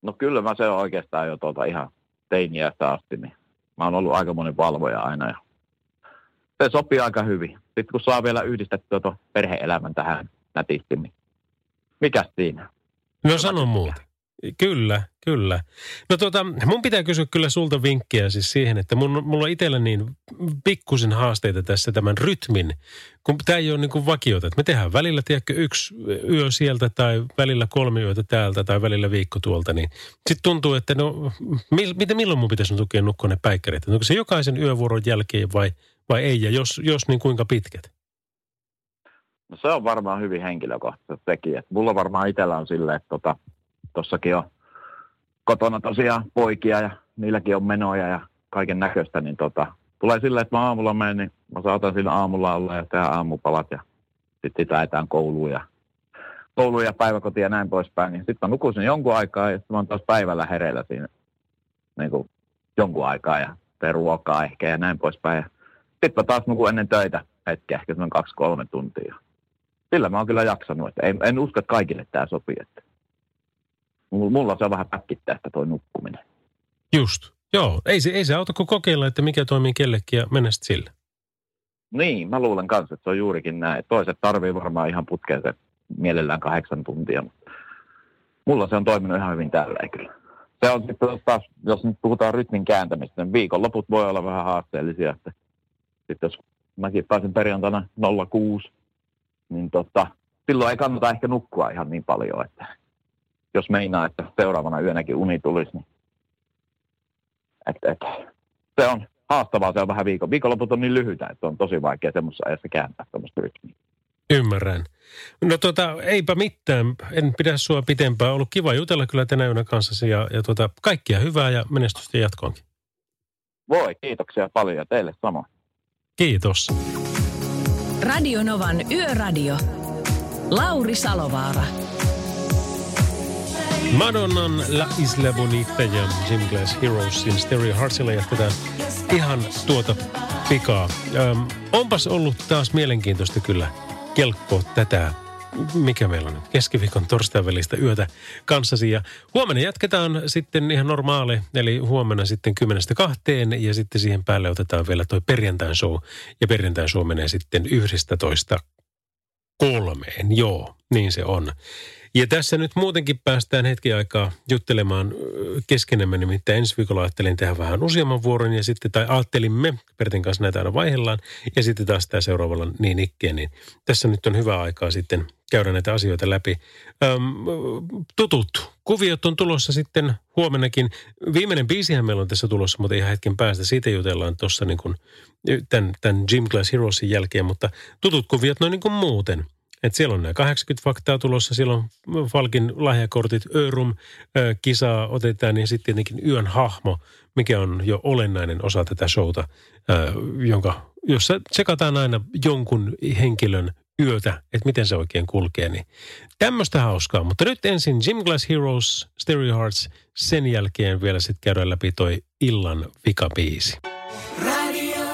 No kyllä mä se oikeastaan jo tuota ihan teiniästä asti, niin mä oon ollut aika monen valvoja aina ja se sopii aika hyvin. Sitten kun saa vielä yhdistettyä tuon perhe-elämän tähän nätisti, niin mikä siinä? No sano muuta. Kyllä, kyllä. No tota, mun pitää kysyä kyllä sulta vinkkiä siis siihen, että mun, mulla on itsellä niin pikkusen haasteita tässä tämän rytmin, kun tämä ei ole niin kuin vakiota. Me tehdään välillä, tiedätkö, yksi yö sieltä tai välillä kolme yötä täältä tai välillä viikko tuolta, niin sitten tuntuu, että no, mil, miten, milloin mun pitäisi tukea nukkua ne päikkärit? Onko se jokaisen yövuoron jälkeen vai, vai ei, ja jos, jos niin kuinka pitkät? No se on varmaan hyvin henkilökohtaisesti. Että mulla varmaan itsellä on silleen, että tota, tossakin on kotona tosiaan poikia ja niilläkin on menoja ja kaiken näköistä, niin tota, tulee silleen, että mä aamulla menen, niin mä saatan siinä aamulla olla ja tehdä aamupalat ja sitten lähdetään kouluun ja kouluun ja päiväkotiin ja näin poispäin, niin sitten mä nukuisin jonkun aikaa ja sitten mä oon taas päivällä hereillä siinä niin kuin jonkun aikaa ja teen ruokaa ehkä ja näin poispäin. Sitten mä taas nukun ennen töitä hetki, ehkä semmoinen kaksi-kolme tuntia. Sillä mä oon kyllä jaksanut, että en, en usko, että kaikille tämä sopii. Että mulla se on vähän pätkittäistä toi nukkuminen. Just. Joo, ei se, ei se auta kuin kokeilla, että mikä toimii kellekin ja mennä sille. Niin, mä luulen kanssa, että se on juurikin näin. Toiset tarvii varmaan ihan putkeen se mielellään kahdeksan tuntia, mutta mulla se on toiminut ihan hyvin tällä kyllä. Se on sitten taas, jos nyt puhutaan rytmin kääntämistä, niin viikonloput voi olla vähän haasteellisia. Että sitten jos mäkin pääsen perjantaina 06, niin tota, silloin ei kannata ehkä nukkua ihan niin paljon, että jos meinaa, että seuraavana yönäkin uni tulisi, niin et, et, se on haastavaa, se on vähän viikon. Viikonloput on niin lyhyitä, että on tosi vaikea semmoisessa ajassa kääntää semmoista rytmiä. Ymmärrän. No tota, eipä mitään. En pidä sua pitempään. Ollut kiva jutella kyllä tänä yönä kanssasi ja, ja tota, kaikkia hyvää ja menestystä jatkoonkin. Voi, kiitoksia paljon ja teille sama. Kiitos. Radio Novan Yöradio. Lauri Salovaara. Madonnan La Isla Bonita ja Jim Glass Heroesin Stereo Heartsilla jatketaan ihan tuota pikaa. Öm, onpas ollut taas mielenkiintoista kyllä kelkko tätä mikä meillä on nyt, keskiviikon torstain välistä yötä kanssasi. Ja huomenna jatketaan sitten ihan normaali, eli huomenna sitten kymmenestä kahteen ja sitten siihen päälle otetaan vielä toi perjantain show. Ja perjantain show menee sitten yhdestä toista kolmeen, joo, niin se on. Ja tässä nyt muutenkin päästään hetki aikaa juttelemaan keskenemme, nimittäin ensi viikolla ajattelin tehdä vähän useamman vuoron ja sitten, tai ajattelimme, Pertin kanssa näitä aina vaihellaan, ja sitten taas tämä seuraavalla niin ikkeen, niin tässä nyt on hyvä aikaa sitten käydä näitä asioita läpi. Öm, tutut kuviot on tulossa sitten huomennakin. Viimeinen biisihän meillä on tässä tulossa, mutta ihan hetken päästä. Siitä jutellaan tuossa niin kuin tämän, tämän Gym Class Heroesin jälkeen, mutta tutut kuviot noin niin kuin muuten – et siellä on nämä 80 faktaa tulossa, siellä on Falkin lahjakortit, Örum, kisaa otetaan ja sitten tietenkin yön hahmo, mikä on jo olennainen osa tätä showta, jonka, jossa tsekataan aina jonkun henkilön yötä, että miten se oikein kulkee. Niin tämmöistä hauskaa, mutta nyt ensin Gym Glass Heroes, Stereo Hearts, sen jälkeen vielä sitten käydään läpi toi illan vikabiisi. Radio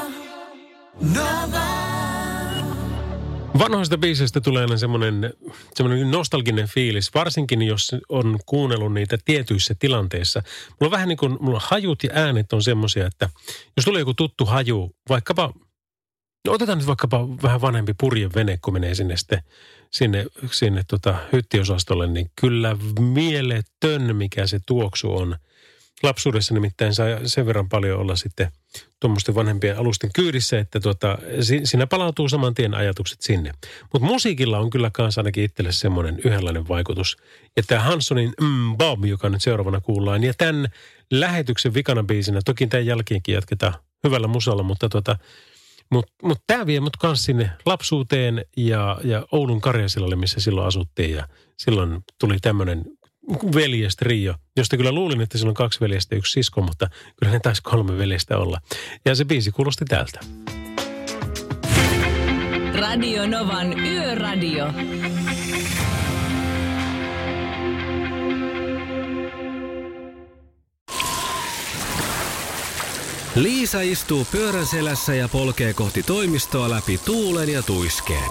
Nova. Vanhoista biiseistä tulee aina semmoinen, semmoinen nostalginen fiilis, varsinkin jos on kuunnellut niitä tietyissä tilanteissa. Mulla on vähän niin kuin, mulla hajut ja äänet on semmoisia, että jos tulee joku tuttu haju, vaikkapa, no otetaan nyt vaikkapa vähän vanhempi purjevene, kun menee sinne sitten, sinne, sinne tota hyttiosastolle, niin kyllä mieletön, mikä se tuoksu on – Lapsuudessa nimittäin sai sen verran paljon olla sitten tuommoisten vanhempien alusten kyydissä, että tuota, siinä palautuu saman tien ajatukset sinne. Mutta musiikilla on kyllä kanssa ainakin itselle semmoinen yhdenlainen vaikutus. Ja tämä Hanssonin mm, Bob, joka nyt seuraavana kuullaan, ja tämän lähetyksen vikana biisinä, toki tämän jälkeenkin jatketaan hyvällä musalla, mutta tota, mutta mut tämä vie mut kanssa sinne lapsuuteen ja, ja Oulun Karjasilalle, missä silloin asuttiin. Ja silloin tuli tämmöinen veljestrio, josta kyllä luulin, että siinä on kaksi veljestä yksi sisko, mutta kyllä ne taisi kolme veljestä olla. Ja se biisi kuulosti tältä. Radio Novan Yöradio. Liisa istuu pyörän selässä ja polkee kohti toimistoa läpi tuulen ja tuiskeen.